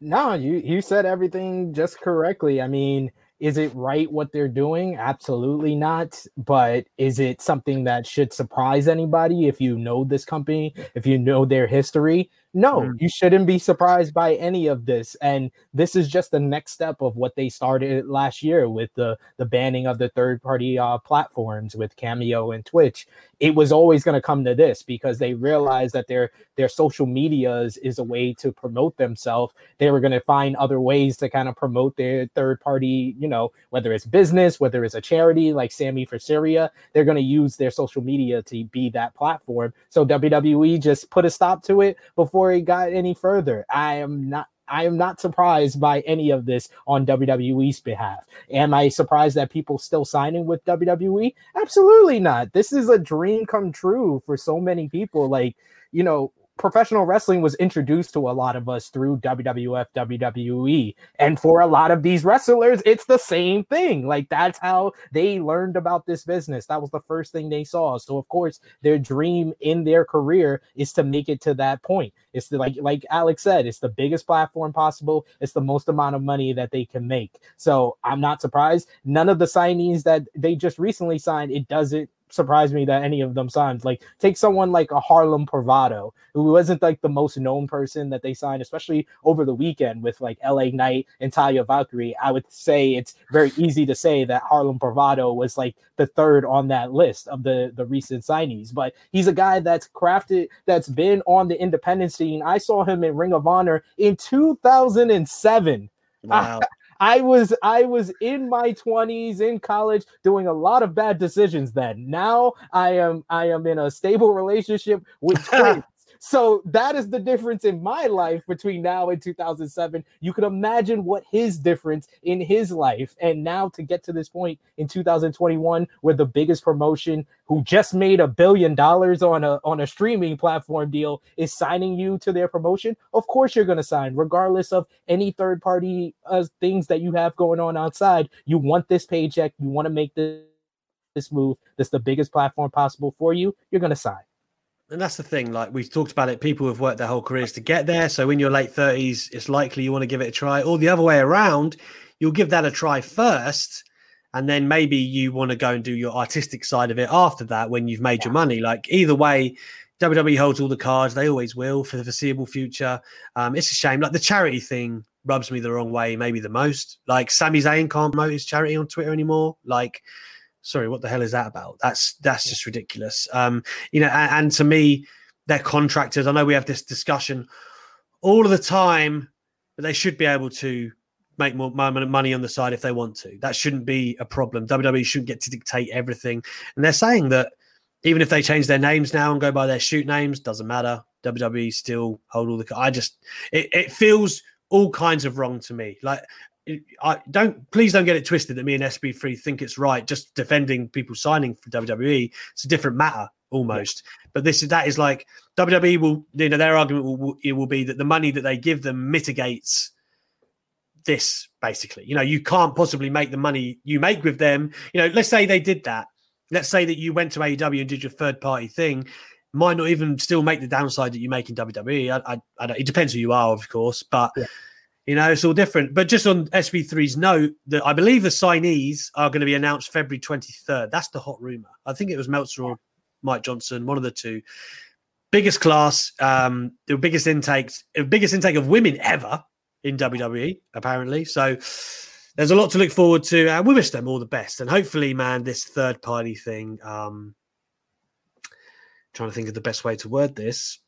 No, you you said everything just correctly. I mean, is it right what they're doing? Absolutely not. But is it something that should surprise anybody if you know this company, if you know their history? No, mm. you shouldn't be surprised by any of this. And this is just the next step of what they started last year with the the banning of the third party uh, platforms with Cameo and Twitch. It was always going to come to this because they realized that their their social medias is a way to promote themselves. They were going to find other ways to kind of promote their third party, you know, whether it's business, whether it's a charity like Sami for Syria, they're going to use their social media to be that platform. So WWE just put a stop to it before before it got any further. I am not I am not surprised by any of this on WWE's behalf. Am I surprised that people still signing with WWE? Absolutely not. This is a dream come true for so many people. Like, you know, professional wrestling was introduced to a lot of us through WWF, WWE. And for a lot of these wrestlers, it's the same thing. Like that's how they learned about this business. That was the first thing they saw. So of course, their dream in their career is to make it to that point. It's the, like like Alex said, it's the biggest platform possible. It's the most amount of money that they can make. So I'm not surprised. None of the signees that they just recently signed, it doesn't surprise me that any of them signed. Like take someone like a Harlem Bravado, who wasn't like the most known person that they signed, especially over the weekend with like LA Knight and Taya Valkyrie. I would say it's very easy to say that Harlem Bravado was like the third on that list of the the recent signees. But he's a guy that's crafted, that's been on the independent scene. I saw him in Ring of Honor in 2007. Wow. I was I was in my 20s in college doing a lot of bad decisions then. Now I am I am in a stable relationship with twins. So that is the difference in my life between now and 2007. You could imagine what his difference in his life. And now to get to this point in 2021, where the biggest promotion who just made a billion dollars on a on a streaming platform deal is signing you to their promotion, of course you're going to sign, regardless of any third party uh, things that you have going on outside. You want this paycheck, you want to make this this move. That's the biggest platform possible for you. You're going to sign and that's the thing. Like we've talked about it, people have worked their whole careers to get there. So in your late thirties, it's likely you want to give it a try. Or the other way around, you'll give that a try first, and then maybe you want to go and do your artistic side of it after that when you've made yeah. your money. Like either way, WWE holds all the cards. They always will for the foreseeable future. Um, it's a shame. Like the charity thing rubs me the wrong way, maybe the most. Like Sami Zayn can't promote his charity on Twitter anymore. Like sorry, what the hell is that about? That's that's just ridiculous. Um, you know, and, and to me, they're contractors. I know we have this discussion all of the time, but they should be able to make more money on the side if they want to. That shouldn't be a problem. WWE shouldn't get to dictate everything. And they're saying that even if they change their names now and go by their shoot names, doesn't matter. WWE still hold all the. I just it, it feels all kinds of wrong to me. Like I don't please don't get it twisted that me and SB3 think it's right just defending people signing for WWE. It's a different matter almost. Yeah. But this is that is like WWE will you know their argument will it will be that the money that they give them mitigates this basically. You know, you can't possibly make the money you make with them. You know, let's say they did that. Let's say that you went to AEW and did your third party thing. Might not even still make the downside that you make in WWE. I, I, I it depends who you are, of course, but yeah you know, it's all different. But just on SB3's note, that I believe the signees are going to be announced February 23rd. That's the hot rumor. I think it was Meltzer or Mike Johnson, one of the two. Biggest class, um, the biggest intake, biggest intake of women ever in WWE, apparently. So there's a lot to look forward to. And we wish them all the best. And hopefully, man, this third party thing, um, trying to think of the best way to word this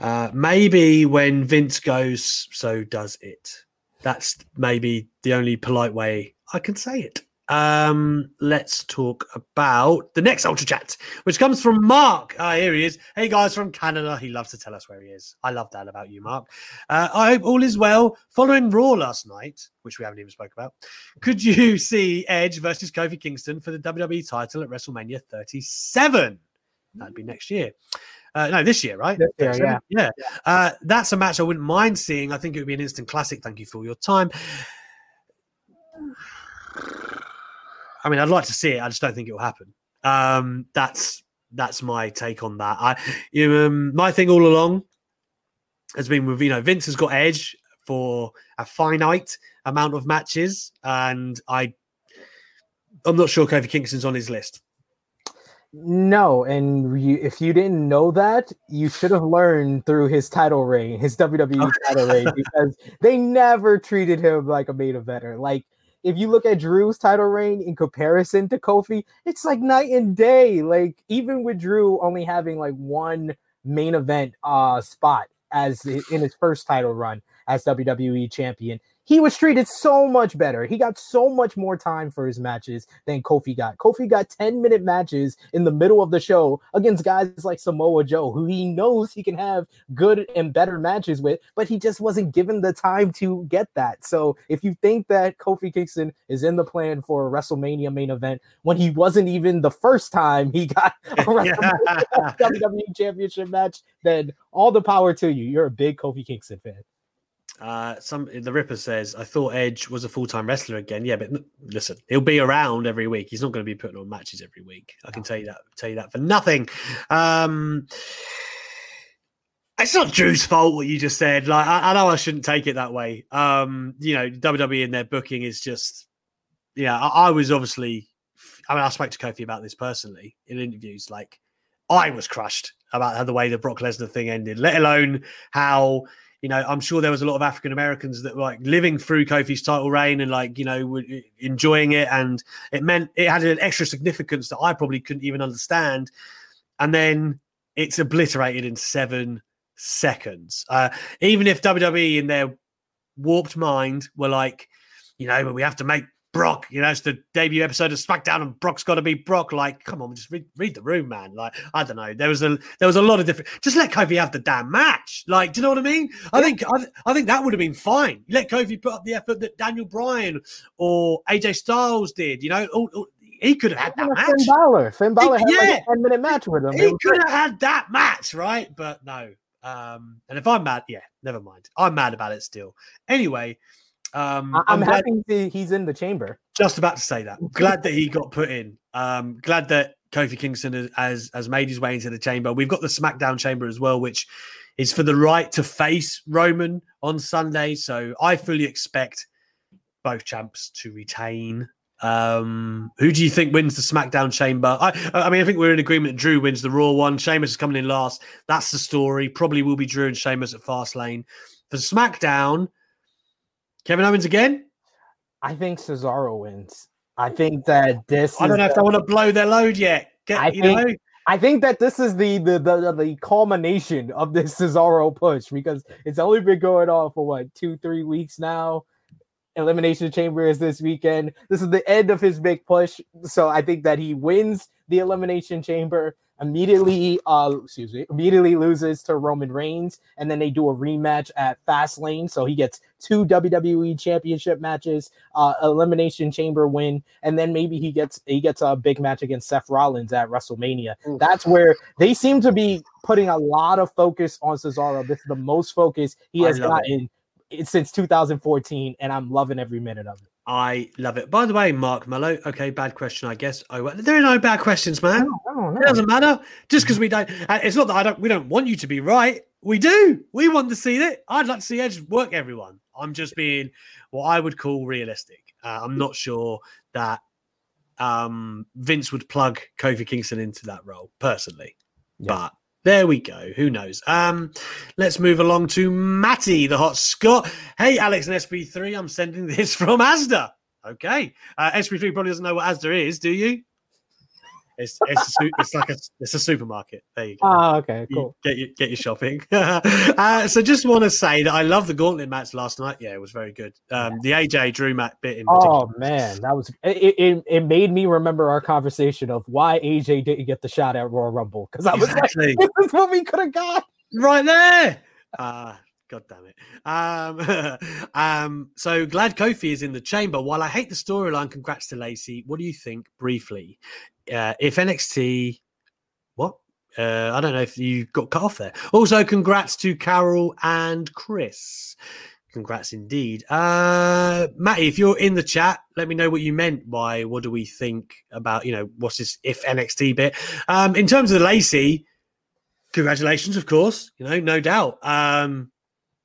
uh, maybe when Vince goes, so does it. That's maybe the only polite way I can say it. Um, let's talk about the next Ultra Chat, which comes from Mark. Ah, here he is. Hey guys from Canada. He loves to tell us where he is. I love that about you, Mark. Uh, I hope all is well. Following Raw last night, which we haven't even spoke about, could you see Edge versus Kofi Kingston for the WWE title at WrestleMania 37? That'd be next year. Uh, no, this year, right? This year, yeah. Yeah. Uh, that's a match I wouldn't mind seeing. I think it would be an instant classic. Thank you for your time. I mean, I'd like to see it. I just don't think it will happen. Um, that's that's my take on that. I, you, um, my thing all along has been with you know Vince has got Edge for a finite amount of matches, and I I'm not sure Kofi Kingston's on his list. No, and you, if you didn't know that, you should have learned through his title reign, his WWE title reign, because they never treated him like a main eventer. Like if you look at Drew's title reign in comparison to Kofi, it's like night and day. Like even with Drew only having like one main event uh spot as in his first title run as WWE champion, he was treated so much better. He got so much more time for his matches than Kofi got. Kofi got 10 minute matches in the middle of the show against guys like Samoa Joe, who he knows he can have good and better matches with, but he just wasn't given the time to get that. So if you think that Kofi Kingston is in the plan for a WrestleMania main event when he wasn't even the first time he got a WWE Championship match, then all the power to you. You're a big Kofi Kingston fan. Uh, some the Ripper says, "I thought Edge was a full time wrestler again." Yeah, but listen, he'll be around every week. He's not going to be putting on matches every week. I can tell you that. Tell you that for nothing. Um, it's not Drew's fault what you just said. Like I, I, know I shouldn't take it that way. Um, you know, WWE in their booking is just, yeah. I, I was obviously, I mean, I spoke to Kofi about this personally in interviews. Like, I was crushed about how the way the Brock Lesnar thing ended. Let alone how you know, I'm sure there was a lot of African Americans that were like living through Kofi's title reign and like, you know, were enjoying it. And it meant it had an extra significance that I probably couldn't even understand. And then it's obliterated in seven seconds. Uh, even if WWE in their warped mind were like, you know, but we have to make Brock, you know, it's the debut episode of SmackDown, and Brock's got to be Brock. Like, come on, just read, read the room, man. Like, I don't know. There was a there was a lot of different. Just let Kofi have the damn match. Like, do you know what I mean? I think I, I think that would have been fine. Let Kofi put up the effort that Daniel Bryan or AJ Styles did. You know, all, all, he could have had that match. Finn Balor, Finn Balor he, had yeah. like a ten minute match with him. He could have had that match, right? But no. Um, and if I'm mad, yeah, never mind. I'm mad about it still. Anyway. Um, I'm, I'm happy glad, he's in the chamber. Just about to say that. Glad that he got put in. Um, glad that Kofi Kingston has, has made his way into the chamber. We've got the SmackDown chamber as well, which is for the right to face Roman on Sunday. So I fully expect both champs to retain. Um, who do you think wins the SmackDown chamber? I, I mean, I think we're in agreement. Drew wins the Raw one. Sheamus is coming in last. That's the story. Probably will be Drew and Sheamus at Fastlane. For SmackDown, Kevin Owens again? I think Cesaro wins. I think that this. I don't know the, if they want to blow their load yet. Get, I you think, know. I think that this is the, the the the culmination of this Cesaro push because it's only been going on for what two three weeks now. Elimination Chamber is this weekend. This is the end of his big push, so I think that he wins the Elimination Chamber immediately uh excuse me immediately loses to Roman Reigns and then they do a rematch at Fastlane. So he gets two WWE championship matches uh elimination chamber win and then maybe he gets he gets a big match against Seth Rollins at WrestleMania. That's where they seem to be putting a lot of focus on Cesaro. This is the most focus he has gotten it. since 2014 and I'm loving every minute of it I love it. By the way, Mark Mello. Okay, bad question, I guess. Oh, there are no bad questions, man. no. It doesn't matter. Just because we don't. Uh, it's not that I don't. We don't want you to be right. We do. We want to see it. I'd like to see Edge work everyone. I'm just being what I would call realistic. Uh, I'm not sure that um, Vince would plug Kofi Kingston into that role personally, yeah. but there we go. Who knows? Um, let's move along to Matty, the hot Scott. Hey, Alex and SB3, I'm sending this from Asda. Okay. Uh, SB3 probably doesn't know what Asda is, do you? It's it's, a, it's like a it's a supermarket. There you go. Ah, okay, You cool. get your get your shopping. uh, so just want to say that I love the gauntlet match last night. Yeah, it was very good. Um, the AJ Drew match bit in particular. Oh man, that was it, it. It made me remember our conversation of why AJ didn't get the shot at Royal Rumble because I was exactly like, "This is what we could have got." right there. Uh, God damn it. Um, um, so glad Kofi is in the chamber. While I hate the storyline, congrats to Lacey. What do you think briefly? Uh, if NXT, what? Uh, I don't know if you got cut off there. Also, congrats to Carol and Chris. Congrats indeed. Uh, Matty, if you're in the chat, let me know what you meant by what do we think about, you know, what's this if NXT bit. Um, in terms of the Lacey, congratulations, of course, you know, no doubt. Um,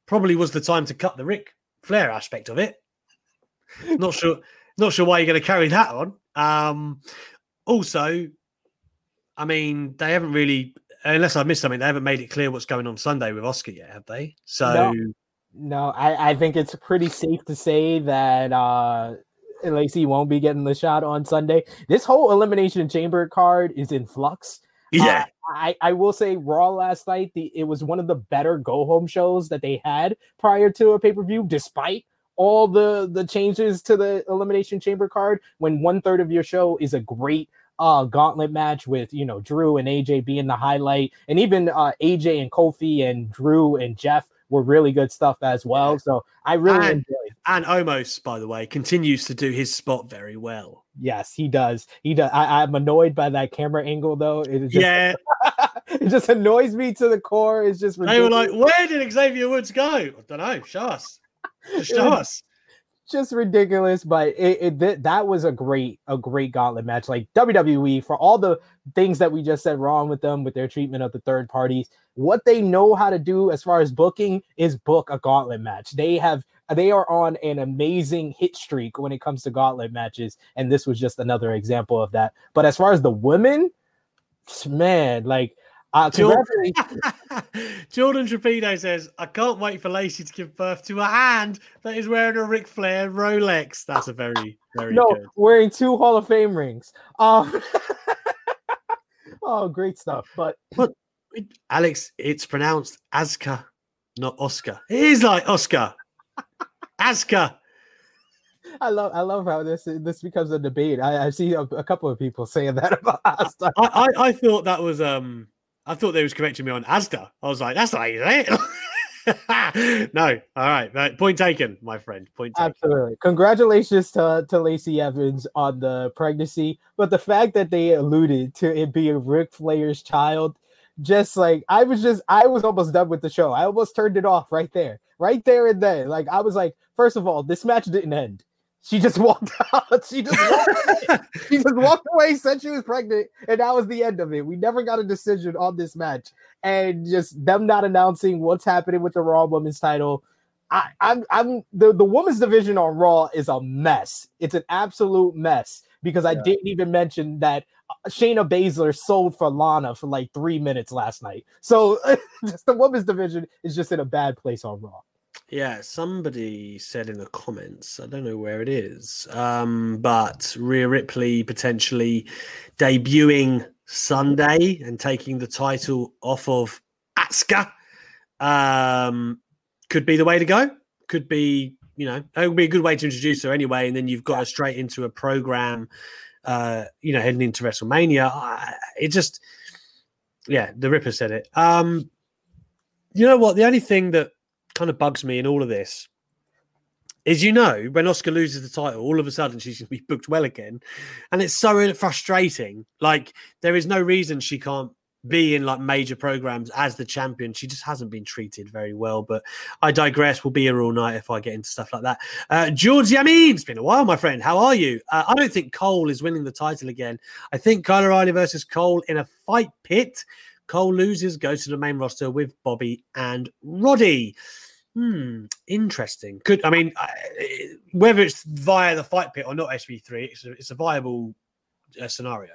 probably was the time to cut the Ric Flair aspect of it. Not sure, not sure why you're going to carry that on. Um, also, I mean, they haven't really, unless I missed something, they haven't made it clear what's going on Sunday with Asuka yet, have they? So, No, I, I think it's pretty safe to say that uh Lacey won't be getting the shot on Sunday. This whole elimination chamber card is in flux. yeah, I, I will say Raw last night, the it was one of the better go home shows that they had prior to a pay-per-view, despite all the the changes to the elimination chamber card when one third of your show is a great uh gauntlet match with you know Drew and AJ being the highlight, and even uh AJ and Kofi and Drew and Jeff were really good stuff as well. Yeah. So I really And- enjoyed. and Omos, by the way, continues to do his spot very well. Yes, he does. He does. I, I'm annoyed by that camera angle though. It is just, yeah, it just annoys me to the core. It's just they were like, "Where did Xavier Woods go?" I don't know. Show us. Just show us. just ridiculous but it, it th- that was a great a great gauntlet match. Like wwe for all the things that we just said wrong with them with their treatment of the third parties what they know how to do as far as booking is book a gauntlet match. They have they are on an amazing hit streak when it comes to gauntlet matches and this was just another example of that. But as far as the women man like uh Jordan, congratulations- Jordan Trapedo says, I can't wait for Lacey to give birth to a hand that is wearing a Ric Flair Rolex. That's a very, very no good. wearing two hall of fame rings um oh great stuff but Alex, it's pronounced Azka, not Oscar. It is like Oscar. Azka. I love I love how this this becomes a debate. I, I see a, a couple of people saying that about Asta. I, I, I thought that was um I thought they was correcting me on Asda. I was like, that's not it. no, all right, right. Point taken, my friend. Point taken. Absolutely. Congratulations to, to Lacey Evans on the pregnancy. But the fact that they alluded to it being Ric Flair's child, just like I was just I was almost done with the show. I almost turned it off right there. Right there and then. Like I was like, first of all, this match didn't end. She just walked out. She just walked away. she just walked away, said she was pregnant, and that was the end of it. We never got a decision on this match, and just them not announcing what's happening with the Raw Women's title. I, I'm, I'm the the women's division on Raw is a mess. It's an absolute mess because I Yeah. didn't even mention that uh, Shayna Baszler sold for Lana for like three minutes last night. So just the women's division is just in a bad place on Raw. Yeah, somebody said in the comments, I don't know where it is, um, but Rhea Ripley potentially debuting Sunday and taking the title off of Asuka um, could be the way to go. Could be, you know, it would be a good way to introduce her anyway, and then you've got her straight into a program, uh, you know, heading into WrestleMania. It just, yeah, the Ripper said it. Um, you know what? The only thing that kind of bugs me in all of this is you know when Oscar loses the title, all of a sudden she's going to be booked well again, and it's so frustrating. Like there is no reason she can't be in like major programs as the champion. She just hasn't been treated very well. But I digress. We'll be here all night if I get into stuff like that. Uh, George Yamin, it's been a while, my friend. How are you? Uh, I don't think Cole is winning the title again. I think Kyle O'Reilly versus Cole in a fight pit. Cole loses, goes to the main roster with Bobby and Roddy. Hmm, interesting. Could I mean I, whether it's via the fight pit or not SB3, it's a, it's a viable uh, scenario.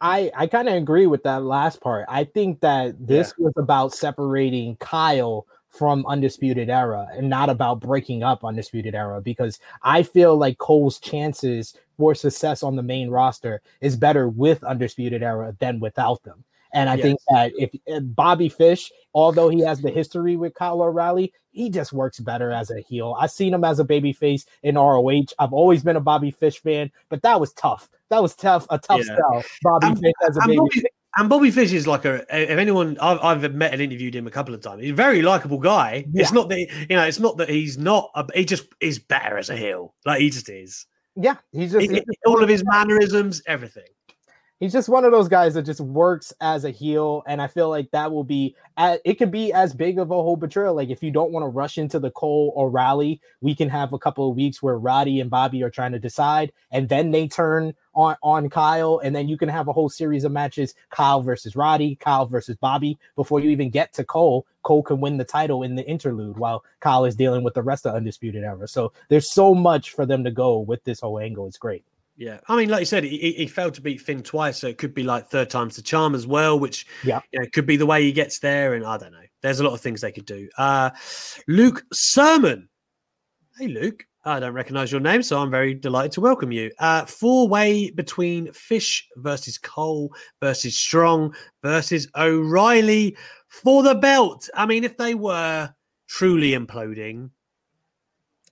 I I kind of agree with that last part. I think that this was about separating Kyle from Undisputed Era and not about breaking up Undisputed Era because I feel like Cole's chances for success on the main roster is better with Undisputed Era than without them. And I yes. think that if, if, Bobby Fish, although he has the history with Kyle O'Reilly, he just works better as a heel. I've seen him as a baby face in ROH. I've always been a Bobby Fish fan, but that was tough. That was tough, a tough yeah. spell. Bobby Fish as a baby. Bobby, and Bobby Fish is like a eh, if anyone I've, I've met and interviewed him a couple of times. He's a very likable guy. Yeah. It's not that you know, it's not that he's not. A, he just is better as a heel. Like he just is. Yeah, he's just, he, he's all of his mannerisms, everything he's just one of those guys that just works as a heel and i feel like that will be it could be as big of a whole betrayal. Like if you don't want to rush into the cole O'Reilly we can have a couple of weeks where roddy and bobby are trying to decide and then they turn on on kyle and then you can have a whole series of matches kyle versus roddy kyle versus bobby. Before you even get to cole cole can win the title in the interlude while kyle is dealing with the rest of undisputed era. So there's so much for them to go with this whole angle. It's great yeah, I mean, like you said, he, he, failed to beat Finn twice, so it could be like third time's the charm as well, which yeah, you know, could be the way he gets there. And I don't know. There's a lot of things they could do. Uh, Luke Sermon. Hey, Luke. I don't recognize your name, so I'm very delighted to welcome you. Uh, four way between Fish versus Cole versus Strong versus O'Reilly for the belt. I mean, if they were truly imploding,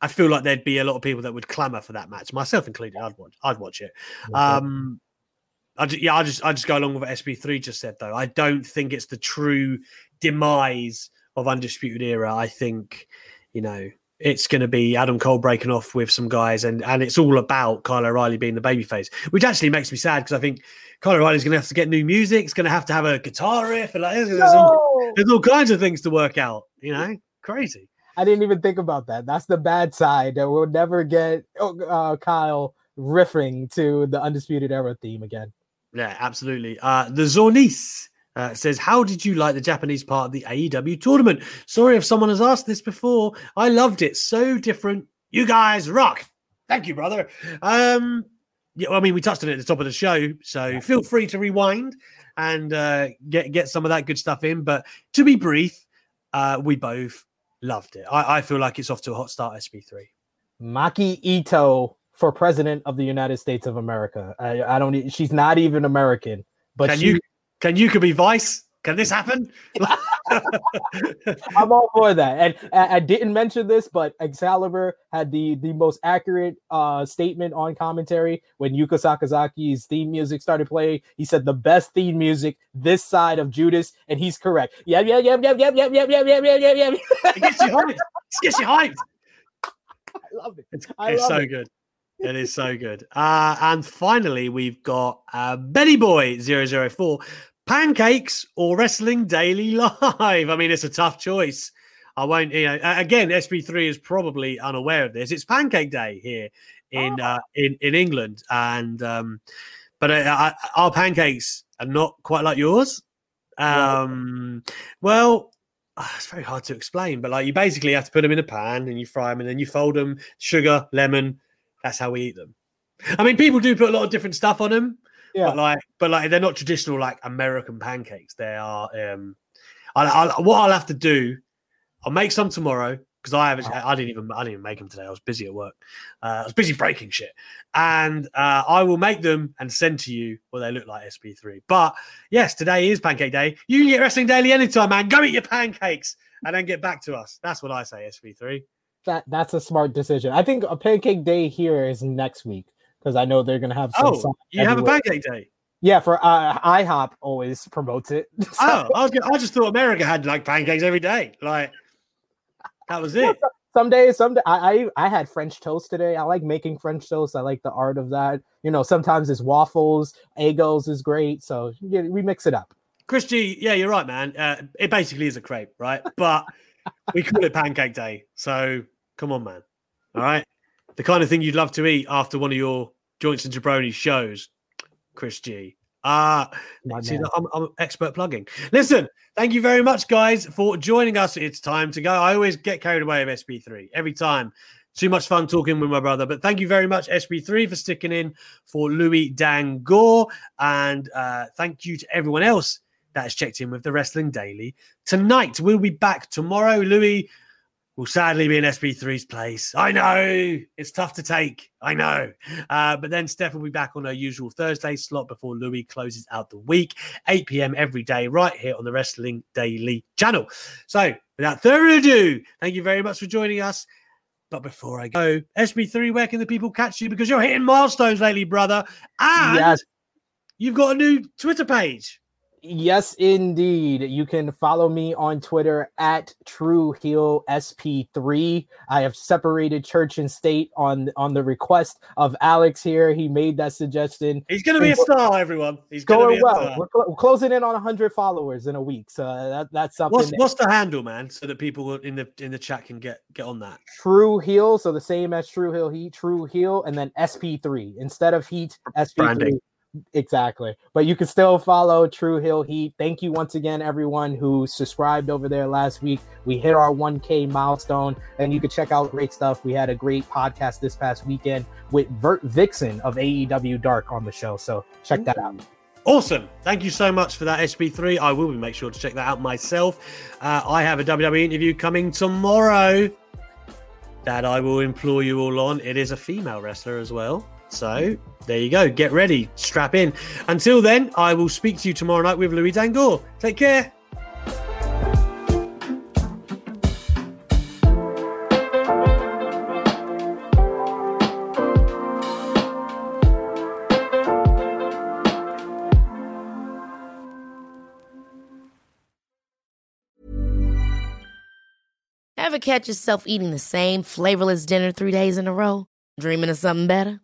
I feel like there'd be a lot of people that would clamour for that match, myself included. I'd watch. I'd watch it. Um, I just, yeah, I just I just go along with what SB3 just said though. I don't think it's the true demise of Undisputed Era. I think, you know, it's going to be Adam Cole breaking off with some guys, and and it's all about Kyle O'Reilly being the babyface, which actually makes me sad because I think Kyle O'Reilly's going to have to get new music. It's going to have to have a guitar riff, and like there's, no! all, there's all kinds of things to work out. You know, crazy. I didn't even think about that. That's the bad side that we'll never get oh, uh, Kyle riffing to the Undisputed Era theme again. Yeah, absolutely. Uh, the Zornis uh, says, How did you like the Japanese part of the AEW tournament? Sorry if someone has asked this before. I loved it. So different. You guys rock. Thank you, brother. Um, yeah, well, I mean, we touched on it at the top of the show, so feel free to rewind and uh, get get some of that good stuff in. But to be brief, uh, we both Loved it. I, I feel like it's off to a hot start, SB3. Maki Itoh for president of the United States of America. I, I don't. She's not even American. But can she, you can you could be vice? Can this happen? I'm all for that. And I, I, didn't mention this, but Excalibur had the the most accurate uh, statement on commentary when Yuka Sakazaki's theme music started playing. He said the best theme music this side of Judas, and he's correct. Yeah, yeah, yeah, yeah, yeah, yeah, yeah, yeah, yeah, yeah, yeah, yeah. It gets you hyped. It gets you hyped. I love it. It's, I it's love so it. good. It is so good. Uh, and finally, we've got uh, Betty Boy 004 pancakes or wrestling daily live. I mean, it's a tough choice. I won't, you know, again, SB3 is probably unaware of this. It's pancake day here in oh. uh, in, in England. And, um, but uh, our pancakes are not quite like yours. Um, well, ah, it's very hard to explain, but like you basically have to put them in a pan and you fry them and then you fold them, sugar, lemon. That's how we eat them. I mean, people do put a lot of different stuff on them. Yeah. But like, but like, they're not traditional like American pancakes. They are. um I, I, what I'll have to do, I'll make some tomorrow because I haven't. I didn't even. I didn't even make them today. I was busy at work. Uh, I was busy breaking shit, and uh, I will make them and send to you what they look like. SB3. But yes, today is Pancake Day. You can get Wrestling Daily anytime, man. Go eat your pancakes and then get back to us. That's what I say. SB3. That that's a smart decision. I think a Pancake Day here is next week because I know they're going to have some. Oh, you everywhere. have a pancake day. Yeah, for uh, IHOP always promotes it. so. Oh, I, was, I just thought America had like pancakes every day. Like that was it. some days, some I, I I had French toast today. I like making French toast. I like the art of that. You know, sometimes it's waffles, Eggos is great. So yeah, we mix it up. Christy, yeah, you're right, man. Uh, it basically is a crepe, right? But we call it Pancake Day. So come on, man. All right, the kind of thing you'd love to eat after one of your Joints and Jabroni shows, Chris G. Ah, uh, see, I'm, I'm expert plugging. Listen, thank you very much, guys, for joining us. It's time to go. I always get carried away with SB3 every time. Too much fun talking with my brother. But thank you very much, SB3, for sticking in for Louis Dangoor. And uh, thank you to everyone else that has checked in with the Wrestling Daily tonight. We'll be back tomorrow. Louis, will sadly be in SB3's place. I know it's tough to take. I know. Uh, but then Steph will be back on her usual Thursday slot before Louis closes out the week, 8 p.m. every day, right here on the Wrestling Daily channel. So without further ado, thank you very much for joining us. But before I go, SB3, where can the people catch you? Because you're hitting milestones lately, brother. And Yes. you've got a new Twitter page. Yes, indeed. You can follow me on Twitter at True Heel SB3. I have separated church and state on on the request of Alex here. He made that suggestion. He's going to be a star, everyone. He's going to Going be a well. star. We're, cl- we're closing in on 100 followers in a week, so that, that's something. What's, that- what's the handle, man, so that people in the in the chat can get get on that? True Heel, so the same as True Heel Heat, True Heel, and then SB3 instead of Heat. SB3. Branding. Exactly. But you can still follow True Heel Heat. Thank you once again, everyone who subscribed over there last week. We hit our 1K milestone, and you can check out great stuff. We had a great podcast this past weekend with Vertvixen of AEW Dark on the show. So check that out. Awesome. Thank you so much for that, SB3. I will make sure to check that out myself. Uh, I have a WWE interview coming tomorrow that I will implore you all on. It is a female wrestler as well. So there you go. Get ready. Strap in. Until then, I will speak to you tomorrow night with Louis Dangoor. Take care. Ever catch yourself eating the same flavorless dinner three days in a row? Dreaming of something better?